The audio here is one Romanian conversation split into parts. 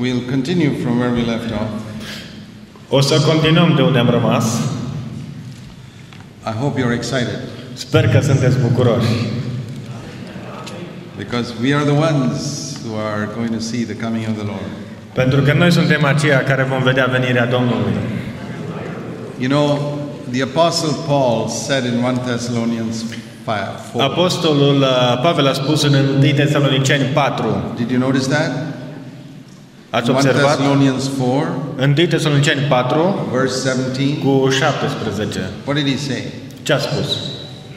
We'll continue from where we left off. O să continuăm de unde am rămas. I hope you're excited Sper că sunteți bucuroși. because we are the ones who are going to see the coming of the Lord. Pentru că noi suntem aceia care vom vedea venirea Domnului. You know, the Apostle Paul said in 1 Thessalonians 4. Apostolul uh, Pavel a spus în 1 Tesaloniceni 4. Did you notice that? Ați 1 observat? Thessalonians 4, 1 Tesaloniceni 4 verse 17. cu 17. What did he say? Ce a spus?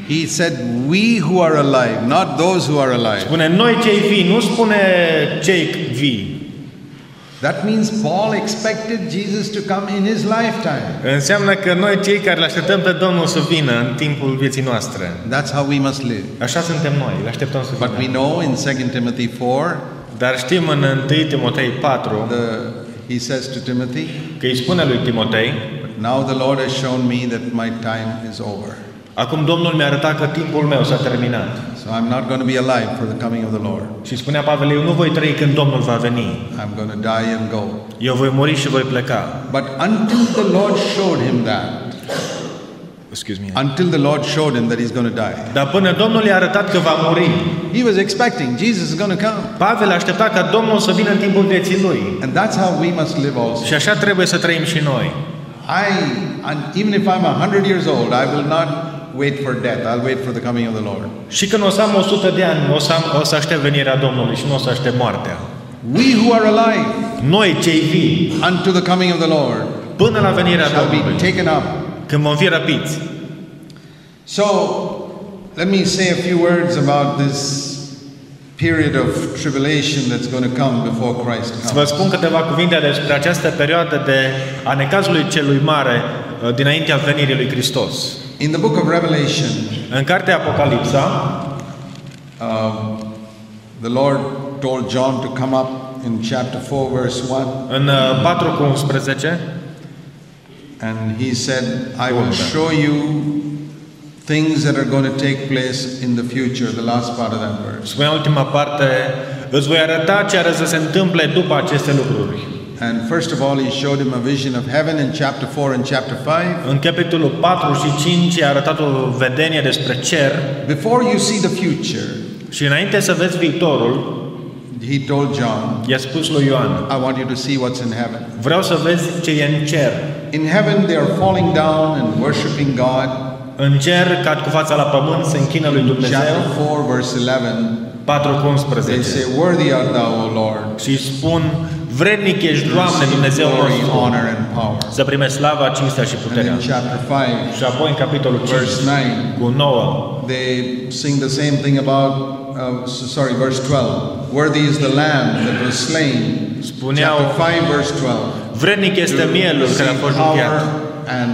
He said, We who are alive, not those who are alive. Spune noi cei vii, nu spune cei vii. That means Paul expected Jesus to come in his lifetime. Înseamnă că noi cei care le așteptăm pe Domnul să vină în timpul vieții noastre. That's how we must live. Așa suntem noi, le așteptăm să But we vină. know in 2 Timothy 4, Dar știm în 1 Timotei 4 the, he says to Timothy, că îi spune lui Timotei Now the Lord has shown me that my time is over. Acum Domnul mi-a arătat că timpul meu s-a terminat. So I'm not going to be alive for the coming of the Lord. Și spunea Pavel, eu nu voi trăi când Domnul va veni. I'm going to die and go. Eu voi muri și voi pleca. But until the Lord showed him that, Excuse me. until the Lord showed him that he's going to die, Dar până Domnul i-a arătat că va muri, he was expecting Jesus is going to come. Pavel aștepta ca Domnul să vină în timpul vieții lui. And that's how we must live also. Și așa trebuie să trăim și noi. I, and even if I'm 100 years old, I will not wait for death. I'll wait for the coming of the Lord. Și când o să am 100 de ani, o să, am, o să aștept venirea Domnului și nu o să aștept moartea. We who are alive Noi, cei vii, unto the coming of the Lord până la venirea shall be Domnului, taken up. Când vom fi răpiți. So, let me say a few words about this period of tribulation that's going to come before Christ Să vă comes. spun câteva cuvinte despre această perioadă de a necazului celui mare uh, dinaintea venirii lui Hristos. In the book of Revelation, În cartea Apocalipsa, um, the Lord told John to come up in chapter 4, verse 1, în uh, 4 cu 11, and he said, I will show you things that are going to take place in the future, the last part of that verse. spunea ultima parte, îți voi arăta ce are să se întâmple după aceste lucruri. And first of all, he showed him a vision of heaven in chapter 4 and chapter 5. În capitolul 4 și 5 a arătat o vedenie despre cer Before you see the future, și înainte să vezi viitorul, he told John, i-a spus lui Ioan, I want you to see what's in heaven. vreau să vezi ce e în cer. In heaven, they are falling down and worshiping God. În cer, cad cu fața la pământ, se închină lui Dumnezeu. Chapter 4, verse 11, 4 cu they 11. say, Worthy art thou, O Lord, Și spun, vrednic ești, Doamne, Dumnezeu glory, nostru, honor, and power. să primești slava, cinstea și And puterea. in chapter 5, Și apoi în capitolul 5 verse 9, cu 9, they sing the same thing about, uh, so- sorry, verse 12. Worthy is the lamb that was slain. Spuneau- Chapter 5, verse 12. Vrednic este mielul care a receive fost power jucat. and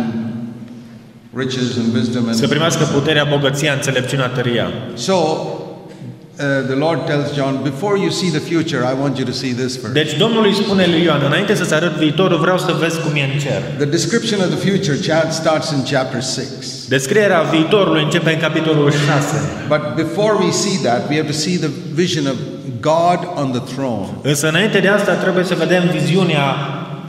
riches and wisdom and Să primească puterea, bogăția, înțelepciunea, tăria. so uh, the Lord tells John before you see the future I want you to see this first Deci Domnul îi spune lui Ioan, înainte să-ți arăt viitorul, vreau să vezi cum e în cer. the description of the future cha- starts in chapter 6 Descrierea viitorului începe în capitolul 6. but before we see that we have to see the vision of God on the throne Însă înainte de asta trebuie să vedem viziunea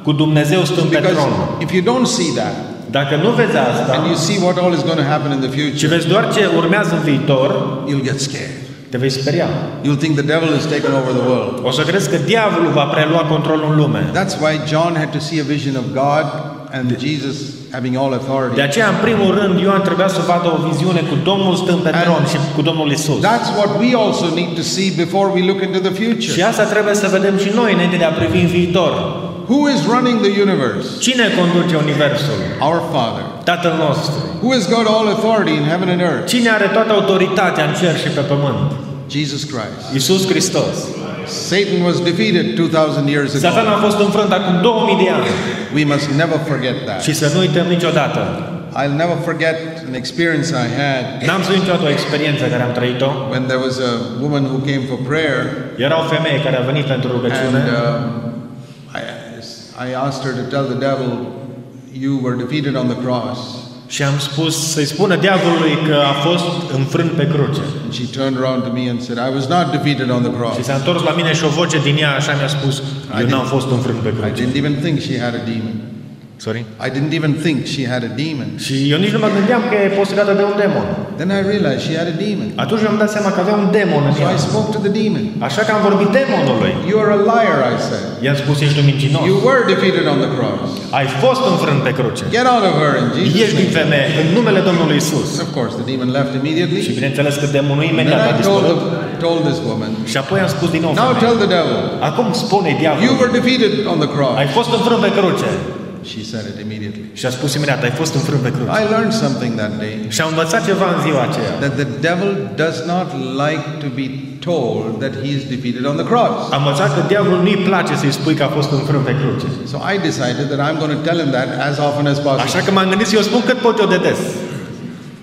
cu Dumnezeu stând pe because tron. if you don't see that Dacă nu vezi asta and you see what all is going to happen in the și future vezi doar ce urmează în viitor, you'll get scared te vei speria. you'll think the devil has taken over the world O să crezi că diavolul va prelua controlul în lume. that's why John had to see a vision of God and Jesus having all authority De aceea, în primul rând, Ioan trebuia să vadă o viziune cu Domnul stând pe tron și cu Domnul Isus. That's what we also need to see before we look into the Și future. asta trebuie să vedem și noi înainte de a privi în viitor. Who is running the universe? Cine conduce Universul? Our Father. Tatăl nostru. Who has got all authority in heaven and earth? Cine are toată autoritatea în cer și pe pământ? Jesus Christ. Isus Hristos. Satan was defeated 2000 years Satan ago. a fost înfrânt acum 2000 de ani. We must never forget that. Și să nu uităm niciodată. I'll never forget an experience I had N-am să uit niciodată o experiență care am trăit-o. when there was a woman who came for prayer Era o femeie care a venit pentru rugăciune and um, I, I asked her to tell the devil, You were defeated on the cross. Și am spus să-i spună diavolului că a fost înfrânt pe cruce. And she turned around to me and said, I was not defeated on the Și cross. s-a întors la mine și o voce din ea așa mi-a spus, eu n-am fost înfrânt pe I cruce. didn't even think she had a demon. Sorry? I didn't even think she had a demon. Și eu nici nu mă gândeam că e possedată de un demon. Then I realized she had a demon. Atunci mi-am dat seama că avea un demon în So ea. I spoke to the demon. Așa că am vorbit demonului. You are a liar, I said. I-am spus, ești un mincinos. You were defeated on the cross. Ai fost înfrânt pe cruce. Get out of her in Ieși Jesus' din name. femeie în numele Domnului Isus. Of course, the demon left Și immediately. bineînțeles că demonul And imediat a then I told, dispărut. the, told this woman, Și apoi am spus din nou now femeii, tell the devil, Acum spune you diavolul, were defeated on the cross. ai fost înfrânt pe cruce. She said it immediately. Și a spus imediat, ai fost înfrânt pe cruce. I learned something that day Și am învățat ceva în ziua aceea. that the devil does not like to be told that he is defeated on the cross. Am învățat că diavolul nu-i place să-i spui că a fost înfrânt pe cruce. So I decided that I'm going to tell him that as often as Așa possible. că m-am gândit să eu spun cât pot eu de des.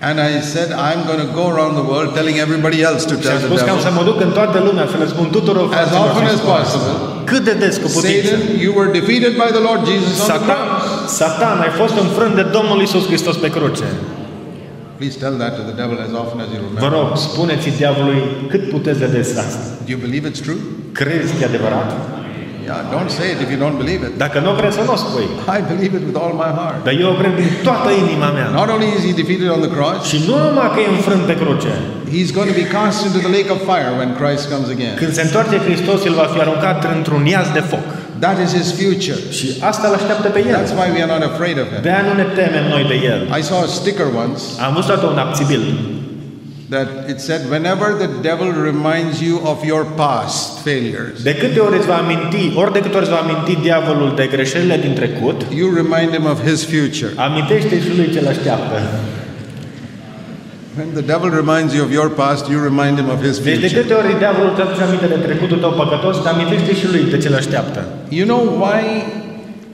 And I said, I'm going to go around the world telling everybody else to Și tell am the spus că am să devil. mă duc în toată lumea să le spun tuturor As fraților often și as surorilor. possible. Cât de des cu putință. Satan, you were defeated by the Lord Jesus on the Satan, cross. Satan, ai fost înfrânt de Domnul Isus Hristos pe cruce. Please tell that to the devil as often as you Vă remember. rog, spuneți diavolului cât puteți de des asta. Do you believe it's true? Crezi că e adevărat? Yeah, don't say it if you don't believe it. Dacă nu crezi să nu o spui. I believe it with all my heart. Dar eu o cred din toată inima mea. Not only is he defeated on the cross, Și nu numai că e înfrânt pe cruce. he's going to be cast into the lake of fire when Christ comes again. Când se întoarce Hristos, el va fi aruncat într-un iaz de foc. That is his future. Și asta îl așteaptă pe el. That's why we are not afraid of him. De aia nu ne temem noi de el. I saw a sticker once Am văzut odată un apțibil that it said, Whenever the devil reminds you of your past failures, De câte ori îți va aminti, ori de câte ori îți va aminti diavolul de greșelile din trecut, you remind him of his future. amintește și lui ce-l așteaptă. When the devil reminds you of your past, you remind him of his Deci de future. câte ori diavolul îți aduce aminte de trecutul tău păcătos, te amintește și lui de ce-l așteaptă. You know why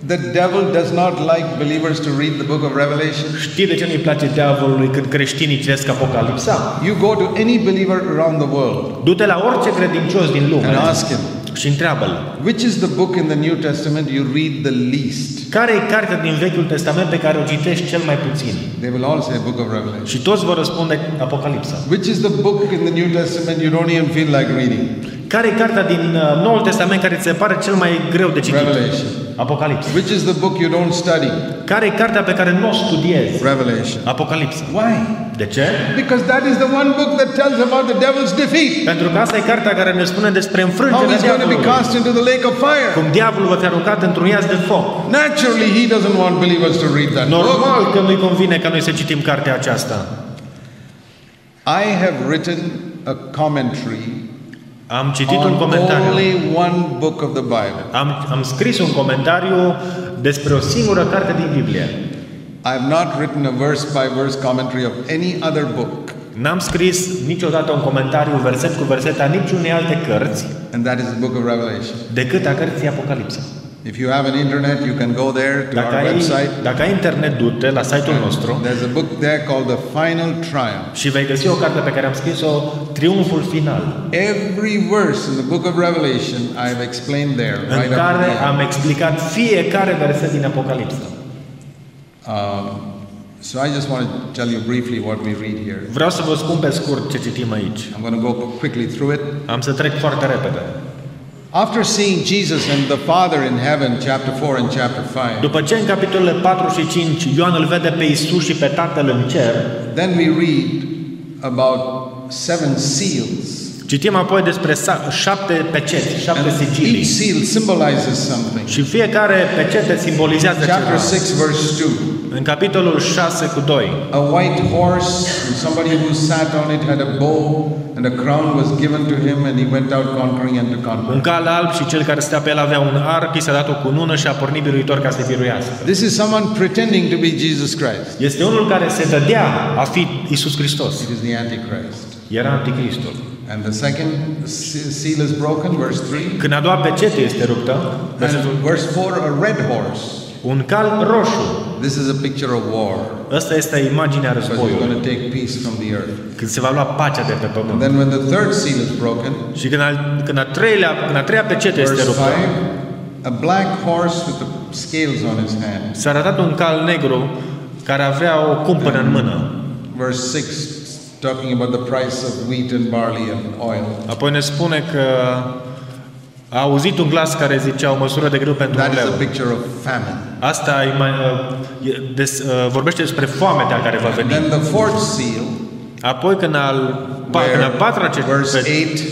the devil does not like believers to read the book of Revelation? Știi de ce nu-i place diavolului când creștinii citesc Apocalipsa? You go to any believer around the world Du-te la orice credincios din lume and ask him, și întreabă-l. which is the book in the New Testament you read the least? Care e cartea din Vechiul Testament pe care o citești cel mai puțin? They will all say book of Revelation. Și toți vor răspunde Apocalipsa. Which is the book in the New Testament you don't even feel like reading? Care e cartea din uh, Noul Testament care ți se pare cel mai greu de citit? Revelation. Apocalipsa. Which is the book you don't study? Care e cartea pe care nu o studiezi? Revelation. Apocalipsa. Why? De ce? Because that is the one book that tells about the devil's defeat. Pentru că asta e cartea care ne spune despre How înfrângerea he's going to be diavolului. cast into the lake of fire. Cum diavolul va fi aruncat într-un iaz de foc. Naturally, he doesn't want believers to read that book. Normal că nu-i convine ca noi să citim cartea aceasta. I have written a commentary Am citit un on comentariu. only one book of the Bible. Am, am scris un comentariu despre o singură carte din Biblie. I have not written a verse by verse commentary of any other book, N-am scris niciodată un comentariu verset cu verset a niciunei alte cărți and that is the book of Revelation. decât a cărții Apocalipsa. If you have an internet, you can go there to Dacă our ai, website. dacă ai internet, du-te la site-ul nostru There's a book there called The Final Triumph. și vei găsi o carte pe care am scris-o, Triumful Final, Every verse in the book of Revelation I have explained there, în right up to care the end. am explicat fiecare verset din Apocalipsa. Um, so I just want to tell you briefly what we read here. Vreau să vă spun pe scurt ce citim aici. I'm going to go quickly through it. Am să trec foarte repede. After seeing Jesus and the Father in heaven, chapter 4 and chapter 5, După ce în capitolele 4 și 5 Ioan îl vede pe Isus și pe Tatăl în cer, then we read about seven seals. Citim apoi despre sa- șapte peceți, șapte And each sigilii. seal symbolizes something. Și fiecare pecete simbolizează Chapter ceva. 6, verse 2. În capitolul 6 cu 2, A white horse, and somebody who sat on it had a bow, and a crown was given to him, and he went out conquering and to un conquer. cal alb și cel care stătea pe el avea un arc, i s-a dat o cunună și a pornit biruitor ca să biruiască. This is someone pretending to be Jesus Christ. Este unul care se dădea a fi Isus Hristos. It is the Antichrist. Era anticristul. And the second se- seal is broken, verse 3. Când a doua pecete este ruptă, versetul, And verse 4, a red horse. un cal roșu. This is a picture of war. Ăsta este imaginea Because he's războiului. going to take peace from the earth. Când se va lua pacea de pe And pământ. then when the third seal is broken, Și când a, când a, treilea, când a treia pecete este verse ruptă, 5, a black horse with the scales on his hand. s-a arătat un cal negru care avea o cumpănă în mână. Verse 6, talking about the price of wheat and barley and oil. Apoi ne spune că a auzit un glas care zicea o măsură de greu pentru That un is leu. a picture of famine. Asta e mai, uh, e des, uh, vorbește despre foametea care va And veni. then the fourth seal, Apoi când al, pa, când where a patra ce, verse pe, 8,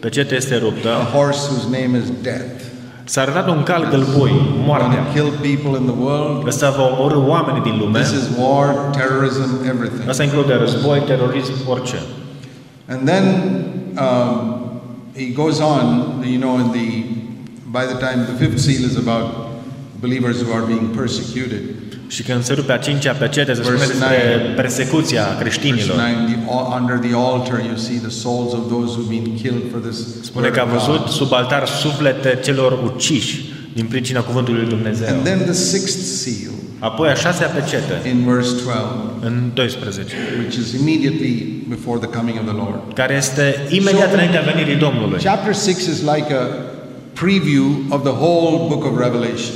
pecete este ruptă, a horse whose name is death. S-a arătat un cal gălboi, moartea. Kill people in the world. Ăsta va omorâ oamenii din lume. This is war, terrorism, everything. Asta include război, terorism, orice. And then um, he goes on, you know, in the by the time the fifth seal is about believers who are being persecuted. Și când se rupe a cincea pecete, se spune Verse despre nine. persecuția Verse creștinilor. 9, the, al- under the altar you see the souls of those who've been killed for this Spune word că a of văzut God. sub altar suflete celor uciși din pricina cuvântului lui Dumnezeu. And then the sixth seal Apoi a șasea pecete, in verse 12, în 12, which is immediately before the coming of the Lord. care este imediat înaintea venirii Domnului. Chapter 6 is like a preview of the whole book of Revelation.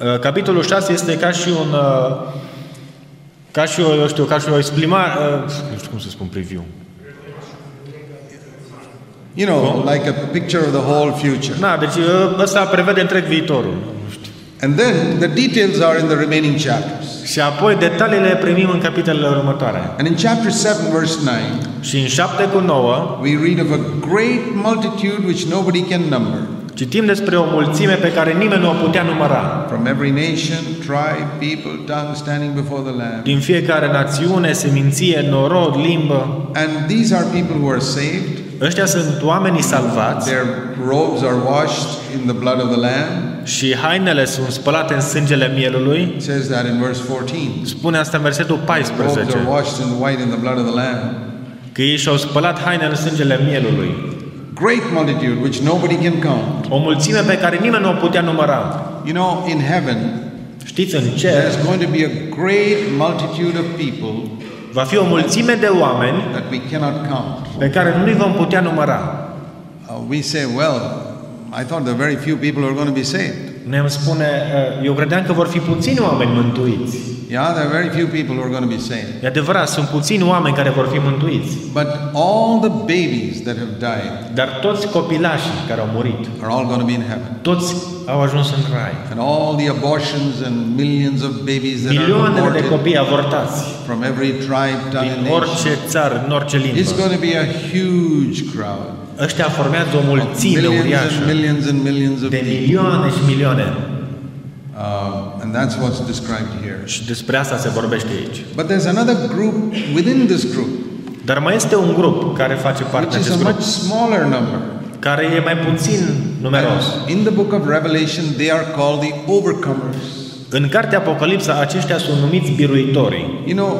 Uh, Capitolul 6 este ca și un uh, ca și o, eu știu, ca și o exprimare, uh, nu știu cum să spun preview. You know, like a picture of the whole future. Da, deci uh, ăsta prevede întreg viitorul. And then the details are in the remaining chapters. Și apoi detaliile le primim în capitolele următoare. And in chapter 7, verse 9, Și în 7 cu 9 we read of a great multitude which nobody can number, citim despre o mulțime pe care nimeni nu o putea număra. from every nation, tribe, people, tongue, standing before the Lamb. Din fiecare națiune, seminție, norod, limbă. And these are people who are saved. Ăștia sunt oamenii salvați Their robes are washed in the blood of the Lamb. și hainele sunt spălate în sângele mielului. It says that in verse 14. Spune asta în versetul Robes 14. are washed in white in the blood of the Lamb. Că ei și-au spălat hainele în sângele mielului. Great multitude which nobody can count. O mulțime pe care nimeni nu o putea număra. You know, in heaven, Știți, în cer there's going to be a great multitude of people va fi o mulțime de oameni that we cannot count. pe care nu-i vom putea număra. Uh, we say, well, I thought there are very few people who are going to be saved. Ne spune, uh, eu credeam că vor fi puțini oameni mântuiți. Yeah, there are very few people who are going to be saved. E adevărat, sunt puțini oameni care vor fi mântuiți. But all the babies that have died Dar toți copilașii care au murit, are all going to be in heaven. toți au ajuns în rai. And all the abortions and millions of babies that are Milioanele de aborted copii avortați from every tribe, tongue, and din orice nation. țară, în orice It's limbă. going to be a huge crowd. Ăștia formează o mulțime Millions uriașă and millions and millions of de people. milioane și milioane. Um, and that's what's described here. Și despre asta se vorbește aici. But there's another group within this group, Dar mai este un grup care face parte which din is acest a grup, much smaller number. care e mai puțin numeros. And in the book of Revelation, they are called the overcomers. În cartea Apocalipsa, aceștia sunt numiți biruitorii. You know,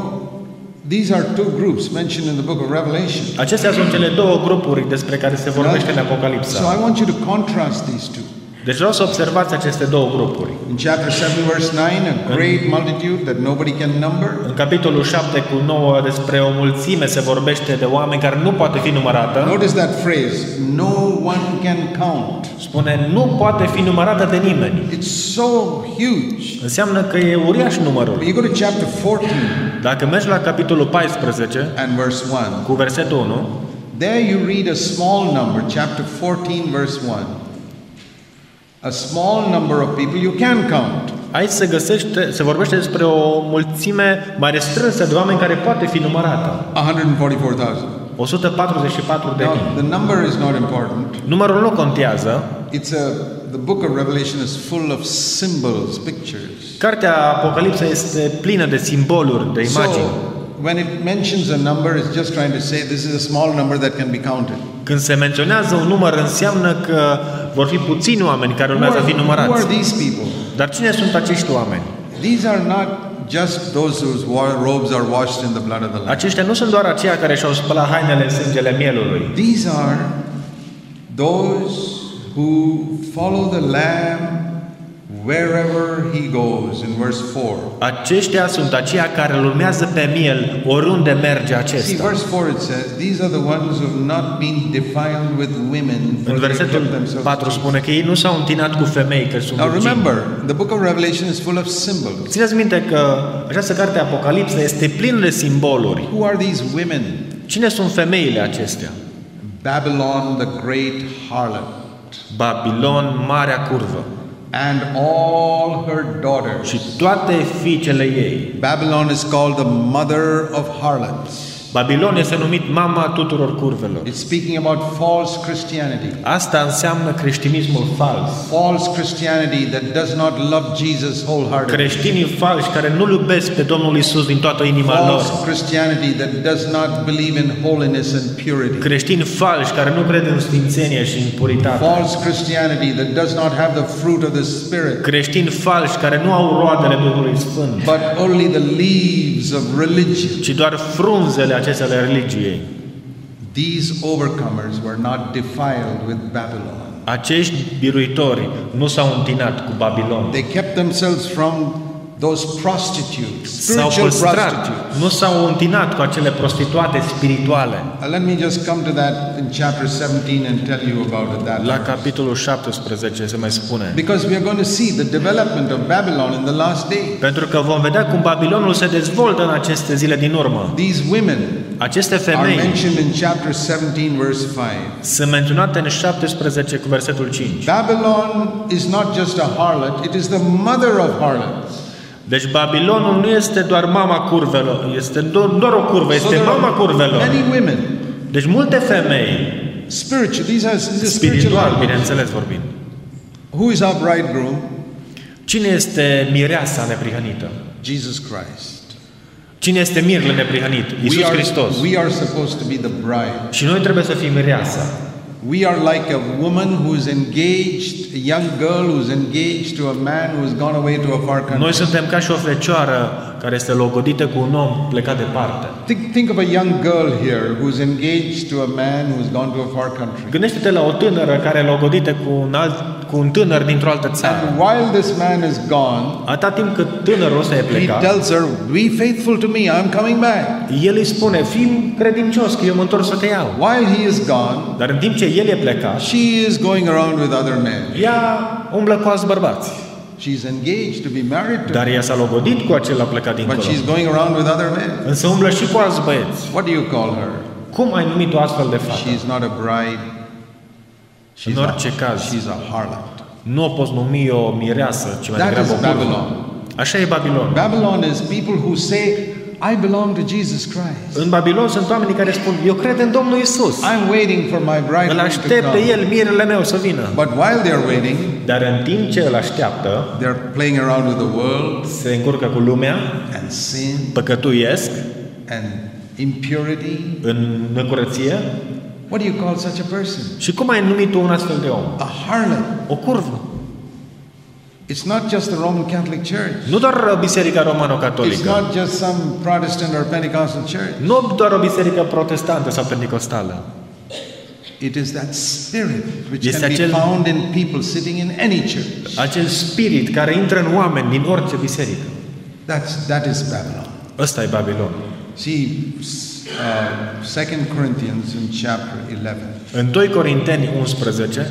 these are two groups mentioned in the book of Revelation. Acestea sunt cele două grupuri despre care se vorbește în So Apocalipsa. I want you to contrast these two. Deci vreau să observați aceste două grupuri. In chapter 7, verse 9, a great multitude that nobody can number. În capitolul 7 cu 9 despre o mulțime se vorbește de oameni care nu poate fi numărată. Notice that phrase, no one can count. Spune, nu poate fi numărată de nimeni. It's so huge. Înseamnă că e uriaș numărul. When you go to chapter 14 Dacă mergi la capitolul 14 and verse 1, cu versetul 1, there you read a small number, chapter 14, verse 1. A small number of people you can count. aici se găsește, se vorbește despre o mulțime mai restrânsă de oameni care poate fi numărată. 144,000. 144 de mii. Now, the number is not important. Numărul nu contează. It's a, the book of Revelation is full of symbols, pictures. Cartea Apocalipsa este plină de simboluri, de imagini. So, when it mentions a number, it's just trying to say this is a small number that can be counted. Când se menționează un număr, înseamnă că vor fi puțini oameni care Who urmează are, să fie who numărați. are these people? Dar cine sunt acești oameni? These are not just those whose wa- robes are washed in the blood of the Lamb. Aceștia nu sunt doar aceia care și-au spălat hainele în sângele mielului. These are those who follow the Lamb wherever he goes, in verse 4. Aceștia sunt aceia care îl urmează pe miel oriunde merge See, acesta. verse 4 it says, These are the ones who have not been defiled with women, for În they versetul kept themselves 4 chaste." spune că ei nu s-au întinat cu femei, că sunt Now virgini. remember, the book of Revelation is full of symbols. Țineți minte că această carte Apocalipsa este plină de simboluri. Who are these women? Cine sunt femeile acestea? Babylon, the great harlot, Babilon, marea curvă and all her daughters. și toate fiicele ei. Babylon is called the mother of harlots. Babilon este numit mama tuturor curvelor. It's speaking about false Christianity. Asta înseamnă creștinismul fals. False Christianity that does not love Jesus wholeheartedly. Creștinii falși care nu iubesc pe Domnul Isus din toată inima lor. False Christianity that does not believe in holiness and purity. Creștini falși care nu cred în sfințenie și în puritate. False Christianity that does not have the fruit of the Spirit, Creștini falși care nu au roadele Duhului Sfânt, but only the leaves of religion. ci doar frunzele acestea ale religiei. These overcomers were not defiled with Babylon. Acești biruitori nu s-au întinat cu Babilon. They kept themselves from those prostitutes, S-au spiritual păstrat, prostitutes. nu s-au întinat cu acele prostituate spirituale. Uh, let me just come to that in chapter 17 and tell you about it that La way. capitolul 17 se mai spune. Because we are going to see the development of Babylon in the last day. Pentru că vom vedea cum Babilonul se dezvoltă în aceste zile din urmă. These women Aceste are femei mentioned in chapter 17, verse 5. sunt menționate în 17 cu versetul 5. Babylon is not just a harlot, it is the mother of harlots. Deci Babilonul nu este doar mama curvelor, este do- doar o curvă, So este there mama are curvelor. many women, Deci multe femei, spiritual, these are these are spiritual spiritual, harlots. bineînțeles vorbind. Who is our bridegroom? Cine este mireasa neprihănită? Jesus Christ. Cine este mirele neprihănit? We Iisus are, Hristos. we are supposed to be the bride. Și noi trebuie să fim mireasa. We are like a woman who's engaged, a young girl who's engaged to a man who's gone away to a far Noi country. suntem ca și o fecioară care este logodită cu un om plecat departe. Think, think of a young girl here who's engaged to a man who's gone to a far country. Gândește-te la o tânără care e logodită cu un, alt, cu un tânăr dintr-o altă țară. And while this man is gone, Atâta timp cât tânărul ăsta e he plecat, tells her, Be faithful to me, I'm coming back. el îi spune, fii credincios că eu mă întorc să te iau. While he is gone, Dar în timp ce el e plecat, she is going around with other men. ea umblă cu alți bărbați. She's engaged to be married to Dar ea s-a logodit cu acela plecat but dincolo. she's going around with other men. Însă umblă și cu alți băieți. What do you call her? Cum ai numit o astfel de fată? She's not a bride. She's, În a, orice caz. she's a harlot. Nu o poți numi o mireasă, ci mai That degrabă is o curvă. Babylon. Așa e Babilon. Babylon is people who say, I belong to Jesus Christ. În Babilon sunt oamenii care spun, eu cred în Domnul Isus. I'm waiting for my Îl bridegroom to aștept pe come. el, mirele meu să vină. But while they're waiting, Dar în timp ce îl așteaptă, they're playing around with the world se încurcă cu lumea, and sin păcătuiesc and impurity. în necurăție. What do you call such a person? Și cum ai numit tu un astfel de om? A harlot. O curvă. It's not just the Roman Catholic Church. Nu doar Biserica It's Romano-Catolică. not just some Protestant or Pentecostal church. Nu doar o biserică protestantă sau pentecostală. It is that spirit which Este can be acel- found in people sitting in any church. Acel spirit care intră în oameni din orice biserică. That's, that is Babylon. Ăsta e Babilon. See, s- uh, 2 Corinthians in chapter 11. În 2 Corinteni 11,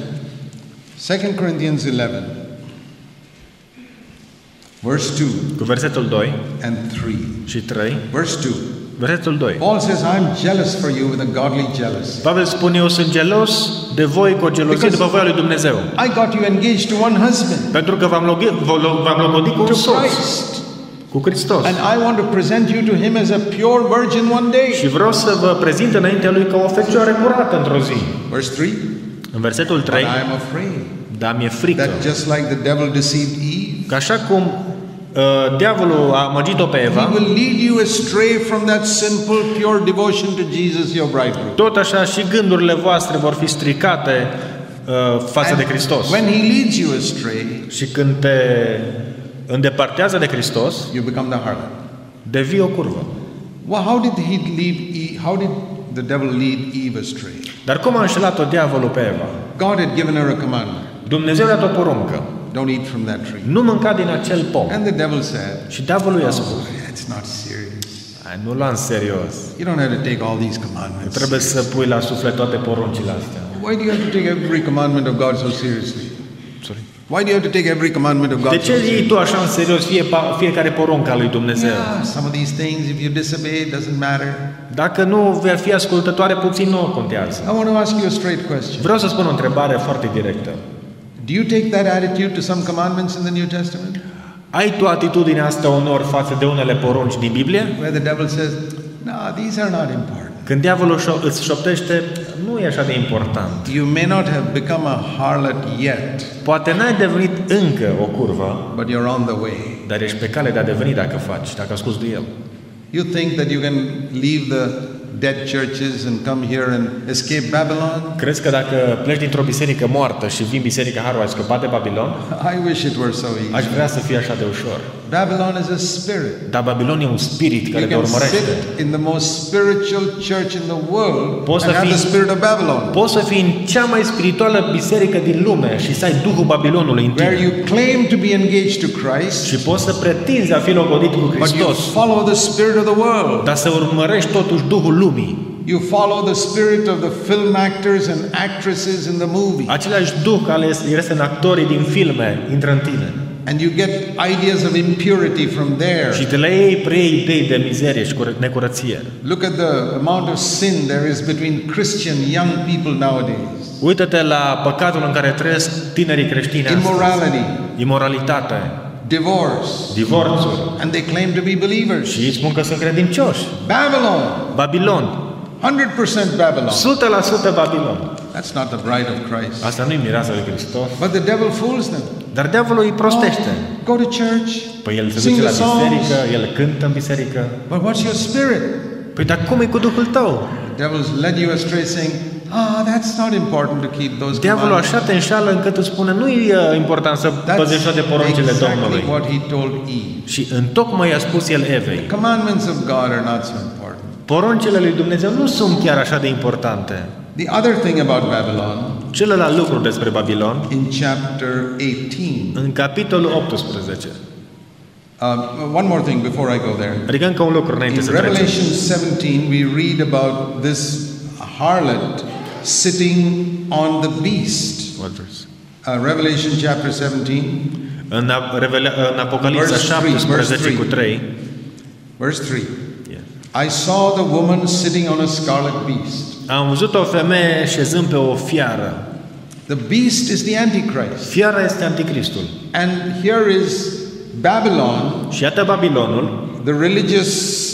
2 Corinthians 11, verse 2 cu versetul 2 and 3. și 3, Verse 2. versetul 2. Paul says, I'm jealous for you with a godly jealousy. Pavel spune, eu sunt gelos de voi cu o gelozie Because- după voia lui Dumnezeu. I got you engaged to one husband, Pentru că v-am logit, v-am logodit cu un to soț, Christ. cu Hristos. And I want to present you to him as a pure virgin one Și day. vreau să vă prezint înaintea lui ca o fecioară curată într-o zi. Verse 3. În versetul But 3, I am afraid dar mi-e frică that just like the devil deceived Eve, că așa cum uh, diavolul a amăgit-o pe he Eva, will lead you astray from that simple, pure devotion to Jesus, your bridegroom. tot așa și gândurile voastre vor fi stricate uh, față de And Hristos. when he leads you astray, Și când te îndepărtează de Hristos, you become the harlot. devii o curvă. Well, how did he lead? Eve, how did the devil lead Eve astray? Dar cum a înșelat-o diavolul pe Eva? God had given her a commandment. Dumnezeu le-a dat o poruncă. Don't eat from that tree. Nu mânca din acel pom. And the devil said, Și diavolul i-a spus, oh, it's not serious. "Ai, nu lua în serios. You don't have to take all these commandments. Trebuie să pui la suflet toate poruncile astea. Why do you have to take every commandment of God so seriously? Sorry. Why do you have to take every commandment of God De so ce iei seriously? tu așa în serios fie, fiecare poruncă a lui Dumnezeu? Yeah, some of these things, if you disobey, it doesn't matter. Dacă nu vei fi ascultătoare, puțin nu contează. I want to ask you a straight question. Vreau să spun o întrebare foarte directă. Do you take that attitude to some commandments in the New Testament? Ai tu atitudinea asta unor față de unele porunci din Biblie? Where the devil says, no, these are not important. Când diavolul șo- îți șoptește, nu e așa de important. You may not have become a harlot yet, Poate n-ai devenit încă o curvă, but you're on the way. dar ești pe cale de a deveni dacă faci, dacă asculți de el. You think that you can leave the dead churches and come here and escape Babylon? Crezi că dacă pleci dintr-o biserică moartă și vin biserica Haru, ai scăpat de Babilon? I wish it were so Aș easy. vrea să fie așa de ușor. Babylon is a spirit. Dar Babilon e un spirit care You te can urmărește. sit in the most spiritual church in the world Poți and să have fii- the spirit of Babylon, Poți să fii în cea mai spirituală biserică din lume și să ai Duhul Babilonului în where tine. you claim to be engaged to Christ, Și poți să pretinzi a fi logodit cu but you Hristos, follow the spirit of the world. dar să urmărești totuși Duhul lumii. You follow the spirit of the film actors and actresses in the movie. Același Duh care este în actorii din filme intră în tine. And you get ideas of impurity from there. Și te le iei, preiei idei de mizerie și cură- necurăție. Look at the amount of sin there is between Christian young people nowadays. Uită-te la păcatul în care trăiesc tinerii creștini astăzi. Immorality, Imoralitate, divorce, divorțuri. and they claim to be believers. Și ei spun că sunt credincioși. Babylon, Babilon. 100% Babylon. 100% Babilon. That's not the bride of Christ. Asta nu-i mireasa lui Hristos. But the devil fools them. Dar diavolul îi prostește. Go to church, Păi el se sing duce the la songs, biserică, el cântă în biserică. but what's your spirit? Păi dar cum e cu Duhul tău? The devil's led you astray saying, ah, that's not important to keep those Diavolul commandments. așa te înșală încât îți spune nu e uh, important să That's păzești toate poruncile exactly Domnului. what he told Eve. Și în tocmai i-a spus el Evei. Commandments of God are not so important. Poruncile lui Dumnezeu nu sunt chiar așa de importante. The other thing about Babylon, Celălalt lucru despre Babilon, in chapter 18, în capitolul 18. uh, one more thing before I go there. Adică încă un lucru înainte In să trecem. Revelation 17, we read about this harlot sitting on the beast. What verse? Uh, Revelation chapter 17, În, Ap- Revela- în Apocalipsa Verse three, verse 17 three. cu 3. verse 3. Yeah. I saw the woman sitting on a scarlet beast. Am văzut o femeie șezând pe o fiară. The beast is the Antichrist. Fiara este anticristul. And here is Babylon, Și iată Babilonul, the religious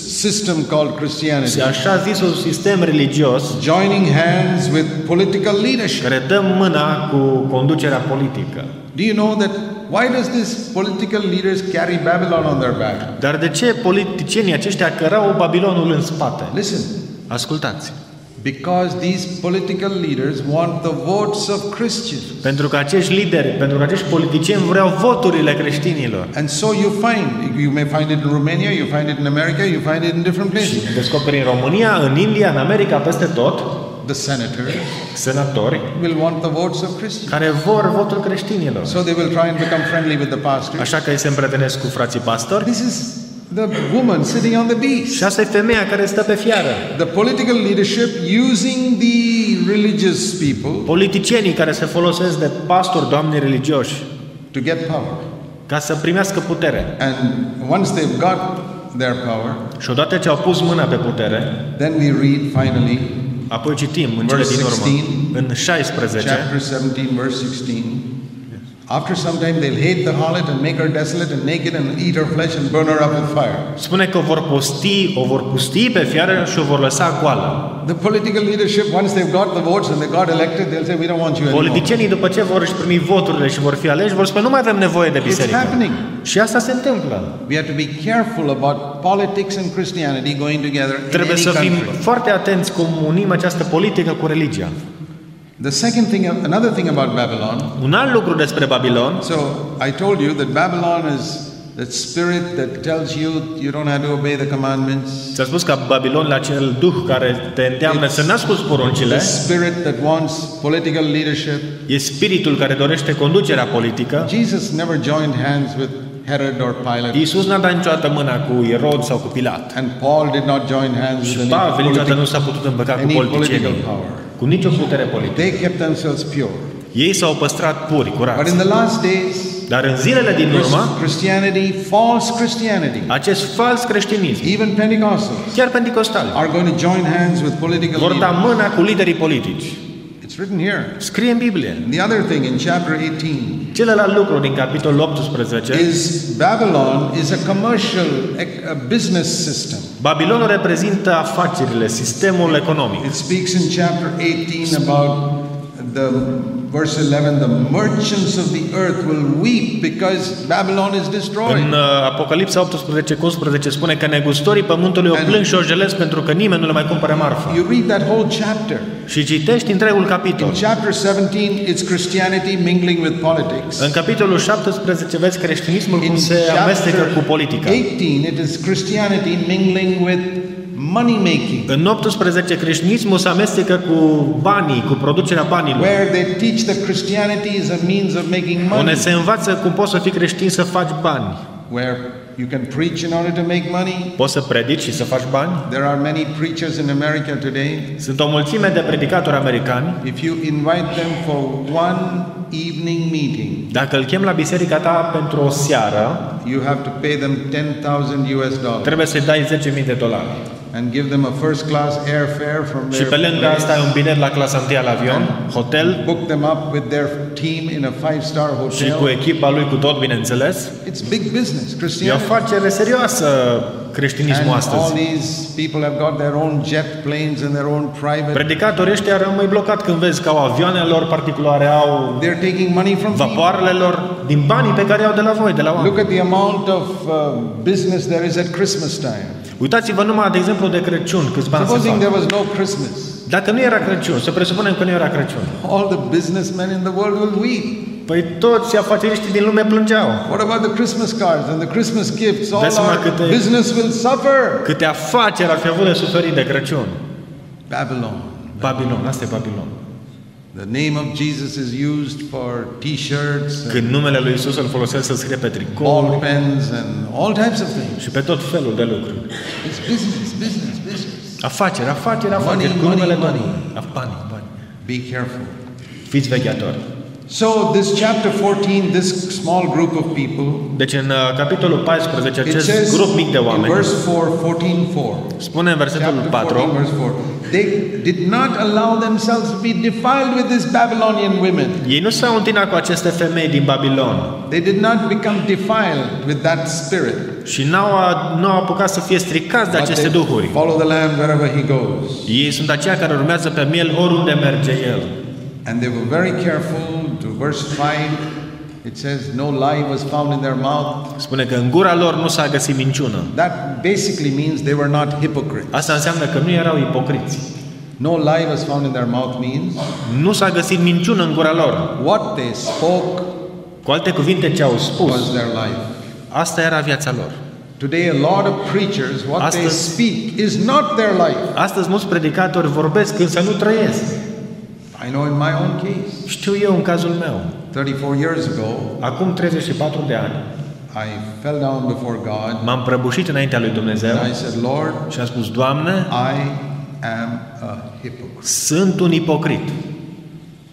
system called și Christianity, așa zisul sistem religios joining hands with political leadership. care dă mâna cu conducerea politică. Do you know that? Why does this political leaders carry Babylon on their back? Dar de ce politicienii aceștia cărau Babilonul în spate? Listen, Ascultați. Because these political leaders want the votes of Christians. Pentru că acești lideri, pentru că acești politicieni vreau voturile creștinilor. And so you find, you may find it in Romania, you find it in America, you find it in different Și places. descoperi în România, în India, în America, peste tot, The senators senatori will want the votes of Christians. care vor votul creștinilor. So they will try and become friendly with the pastors. Așa că ei se împrietenesc cu frații pastori. This is the woman sitting on the beast. Și asta e femeia care stă pe fiară. The political leadership using the religious people Politicienii care se folosesc de pastori, doamni religioși, to get power. ca să primească putere. And once they've got their power, Și odată ce au pus mâna pe putere, then we read finally apoi citim în cele Verse din urmă, 16. în 16, chapter 17, verse 16. After some time, they'll hate the harlot and make her desolate and naked and eat her flesh and burn her up with fire. spune că o vor posti, o vor pusti pe fiară și o vor lăsa goală. The political leadership, once they've got the votes and they got elected, they'll say, We don't want you anymore. Politicienii după ce vor își primi voturile și vor fi aleși, vor spune nu mai avem nevoie de It's biserică. happening. Și asta se întâmplă. We have to be careful about politics and Christianity going together in Trebuie any să fim country. foarte atenți cum unim această politică cu religia. The second thing, another thing about Babylon. Un alt lucru despre Babilon, So I told you that Babylon is that spirit that tells you you don't have to obey the commandments, Ți-a spus ca Babilon la acel duh care te îndeamnă să n-asculți poruncile, the spirit that wants political leadership. e spiritul care dorește conducerea politică. Jesus never joined hands with Herod or Pilate, Iisus n-a dat niciodată mâna cu Irod sau cu Pilat. and Paul did not join hands Și with Pavel any, niciodată nu politi- s-a putut împăca cu any political politicienii, power. Cu nicio putere politică. They kept themselves pure. Ei s-au păstrat puri, But curați. in the last days, Dar în zilele din urmă, Christianity, false Christianity, acest fals creștinism, even Pentecostals, chiar pentecostali, are going to join hands with political vor da leaders. mâna cu liderii politici. It's written here. Scrie în Biblie. The other thing in chapter 18 Celălalt lucru din capitolul 18, is Babylon is a commercial ec- a business system. Babilonul reprezintă afacerile, sistemul economic. It speaks in chapter 18 about the verse 11 the merchants of the earth will weep because Babylon is destroyed. În uh, Apocalipsa 18 cu 11 spune că negustorii pământului o plâng și o jelesc pentru că nimeni nu le mai cumpără marfa. You read that whole chapter. Și citești întregul capitol. In chapter 17 it's Christianity mingling with politics. În capitolul 17 vezi creștinismul cum In se amestecă cu chapter politica. 18 it is Christianity mingling with money making. În 18 creștinismul se amestecă cu banii, cu producerea banilor. Where they teach that Christianity is a means of making money. Unde se învață cum poți să fii creștin să faci bani. Where you can preach in order to make money. Poți să predici și să faci bani. There are many preachers in America today. Sunt o mulțime de predicatori americani. If you invite them for one evening meeting, Dacă îl chem la biserica ta pentru o seară, you have to pay them 10,000 US dollars trebuie să-i dai 10.000 de dolari. And give them a first class airfare from Și their pe lângă place, asta ai un bilet la clasa 1 al avion, hotel book them up with their team in a five-star și cu hotel. echipa lui cu tot, bineînțeles. It's big business, E o Christianity. afacere serioasă And creștinismul all astăzi. these people have got their own jet planes and their own private. Predicatorii ăștia rămâi blocat când vezi că au avioanele lor particulare, au They're taking money from people. vapoarele lor din banii pe care au de la voi, de la Look oameni. at the amount of uh, business there is at Christmas time. Uitați-vă numai, de exemplu, de Crăciun, câți bani se Supposing fac. there was no Christmas, Dacă nu era Crăciun, să presupunem că nu era Crăciun. all the businessmen in the world will weep. Păi toți afaceriștii din lume plângeau. What about the Christmas cards and the Christmas gifts? All Dați seama our câte- business will suffer. Câte afaceri ar fi avut de suferit de Crăciun. Babylon. Babilon, asta e Babilon. The name of Jesus is used for T-shirts, and Când numele lui Isus îl folosesc să scrie pe tricou ball pens, and all types of things. și pe tot felul de lucruri. It's business, business, business. Afaceri, afaceri, afaceri, Money, cu numele money, Domnului. Af- Bani, bani. Be careful. Fiți vegheatori. So this chapter 14, this small group of people, Deci în uh, capitolul 14, it acest says grup mic de in oameni, verse 4, 14, 4. spune în versetul Chapter 4, 14, verse 4. They did not allow themselves to be defiled with these Babylonian women. ei nu s-au întinat cu aceste femei din Babilon They did not become defiled with that spirit. și n-au, n-au apucat să fie stricați de But aceste they duhuri. follow the Lamb wherever he goes. Ei sunt aceia care urmează pe miel oriunde merge el. And they were very careful to verse 5. It says, No lie was found in their mouth. Spune că în gura lor nu s-a găsit minciună. That basically means they were not hypocrites. Asta înseamnă că nu erau ipocriți. No lie was found in their mouth means Nu s-a găsit minciună în gura lor. what they spoke Cu alte cuvinte, ce au spus, was their life. asta era viața lor. Today, a lot of preachers, what they Astăzi- speak is not their life. Astăzi mulți predicatori vorbesc însă nu trăiesc. I know in my own case, Știu eu în cazul meu. 34 years ago, Acum 34 de ani I fell down before God m-am prăbușit înaintea lui Dumnezeu and I said, Lord, și am spus, Doamne, I am a hypocrite. sunt un ipocrit.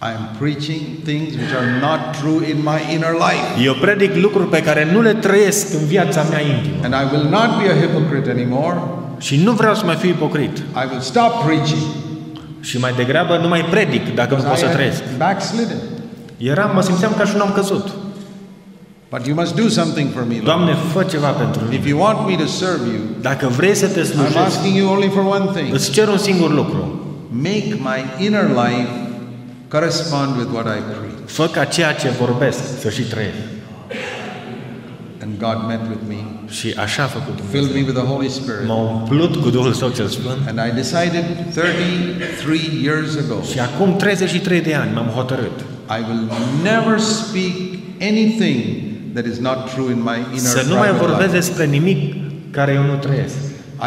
I am preaching things which are not true in my inner life. Eu predic lucruri pe care nu le trăiesc în viața mea intimă. And I will not be a hypocrite anymore. Și nu vreau să mai fiu ipocrit. I will stop preaching. Și mai degrabă nu mai predic dacă nu pot să I trăiesc. am backslidden. Eram, mă simțeam ca și un om căzut. But you must do something for me, Lord. Doamne, fă ceva pentru If mine. you want me to serve you, Dacă vrei să te I'm slujești, asking you only for one thing. îți cer un singur lucru. Make my inner life correspond with what I preach. Fă ca ceea ce vorbesc să și trăiesc. And God met with me, Și așa a făcut filled Dumnezeu. me with the Holy Spirit. M-a umplut cu Duhul Său cel Sfânt And I decided 33 years ago, și acum 33 de ani m-am hotărât. I will never speak anything that is not true in my inner să nu mai private vorbesc life. despre nimic care eu nu trăiesc.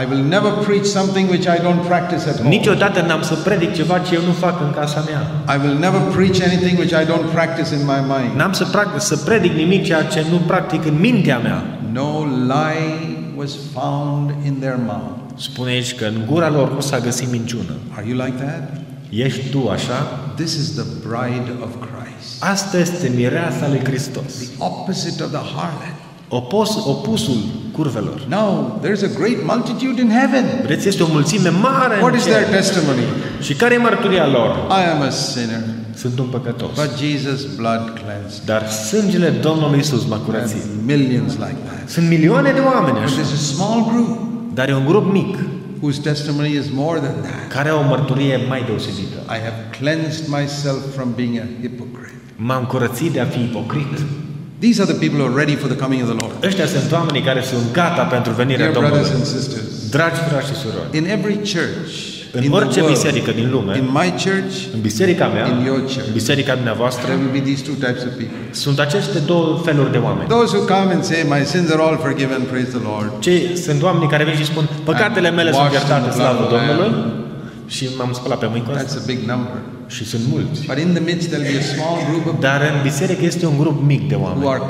I will never preach something which I don't practice at home. Niciodată n-am să predic ceva ce eu nu fac în casa mea. I will never preach anything which I don't practice in my mind. N-am să, prac- să predic nimic ceea ce nu practic în mintea mea. No lie was found in their mouth. Spune aici că în gura lor nu s-a găsit minciună. Are you like that? Ești tu așa? This is the bride of Christ, Asta este mireasa lui Hristos. the opposite of the harlot. Opus, opusul curvelor. Now, there's a great multitude in heaven. Vedeți, este o mulțime mare What în is their cer. testimony? Și care e mărturia lor? I am a sinner, Sunt un păcătos. but Jesus' blood cleansed. Dar sângele Domnului Isus m-a curățit. And millions like that. Sunt milioane de oameni But așa, there's a small group dar e un grup mic whose testimony is more than that. care au o mărturie mai deosebită. I have cleansed myself from being a hypocrite. M-am curățit de a fi ipocrit. These are the people who are ready for the coming of the Lord. Ăștia sunt oamenii care sunt gata pentru venirea Dear brothers Domnului. and sisters, Dragi frați și surori, in every church, în in orice the biserică din world, lume, in my church, în biserica mea, in your church, în biserica dumneavoastră, there will be these two types of people. sunt aceste două feluri de oameni. Those who come and say, My sins are all forgiven, praise the Lord. Cei sunt oamenii care vin și spun, păcatele mele sunt washed in iertate, the blood slavă of the Domnului, Lamb. și m-am spălat pe mâini cu asta. That's a big number. Și sunt mulți. But in the midst, there'll be a small group of Dar în biserică este un grup mic de who oameni are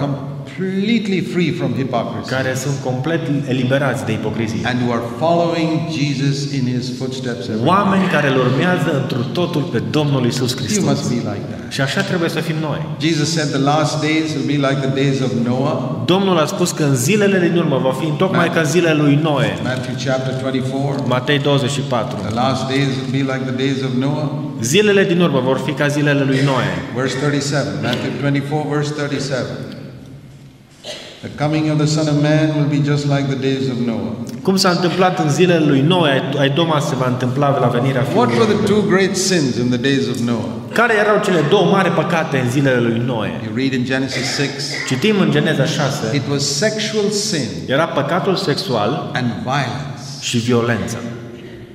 completely free from hypocrisy care sunt complet eliberați de ipocrizie. and who are following Jesus in his footsteps. every day. Oameni care îl urmează întru totul pe Domnul Isus You Hristos. must be like that. Și așa trebuie să fim noi. Jesus said the last days will be like the days of Noah. Domnul a spus că în zilele din urmă va fi tocmai ca zilele lui Noe. Matthew chapter 24. Matei 24. The last days will be like the days of Noah. Zilele din urmă vor fi ca zilele lui Noe. Verse 37. Matthew 24, verse 37. The coming of the Son of Man will be just like the days of Noah. Cum s-a întâmplat în zilele lui Noe, ai- ai Doma se va întâmpla la venirea What Fiului. were the two great sins in the days of Noah? Care erau cele două mari păcate în zilele lui Noe? You read in Genesis 6. Citim în Geneza 6, It was sexual sin era păcatul sexual and violence. și violența.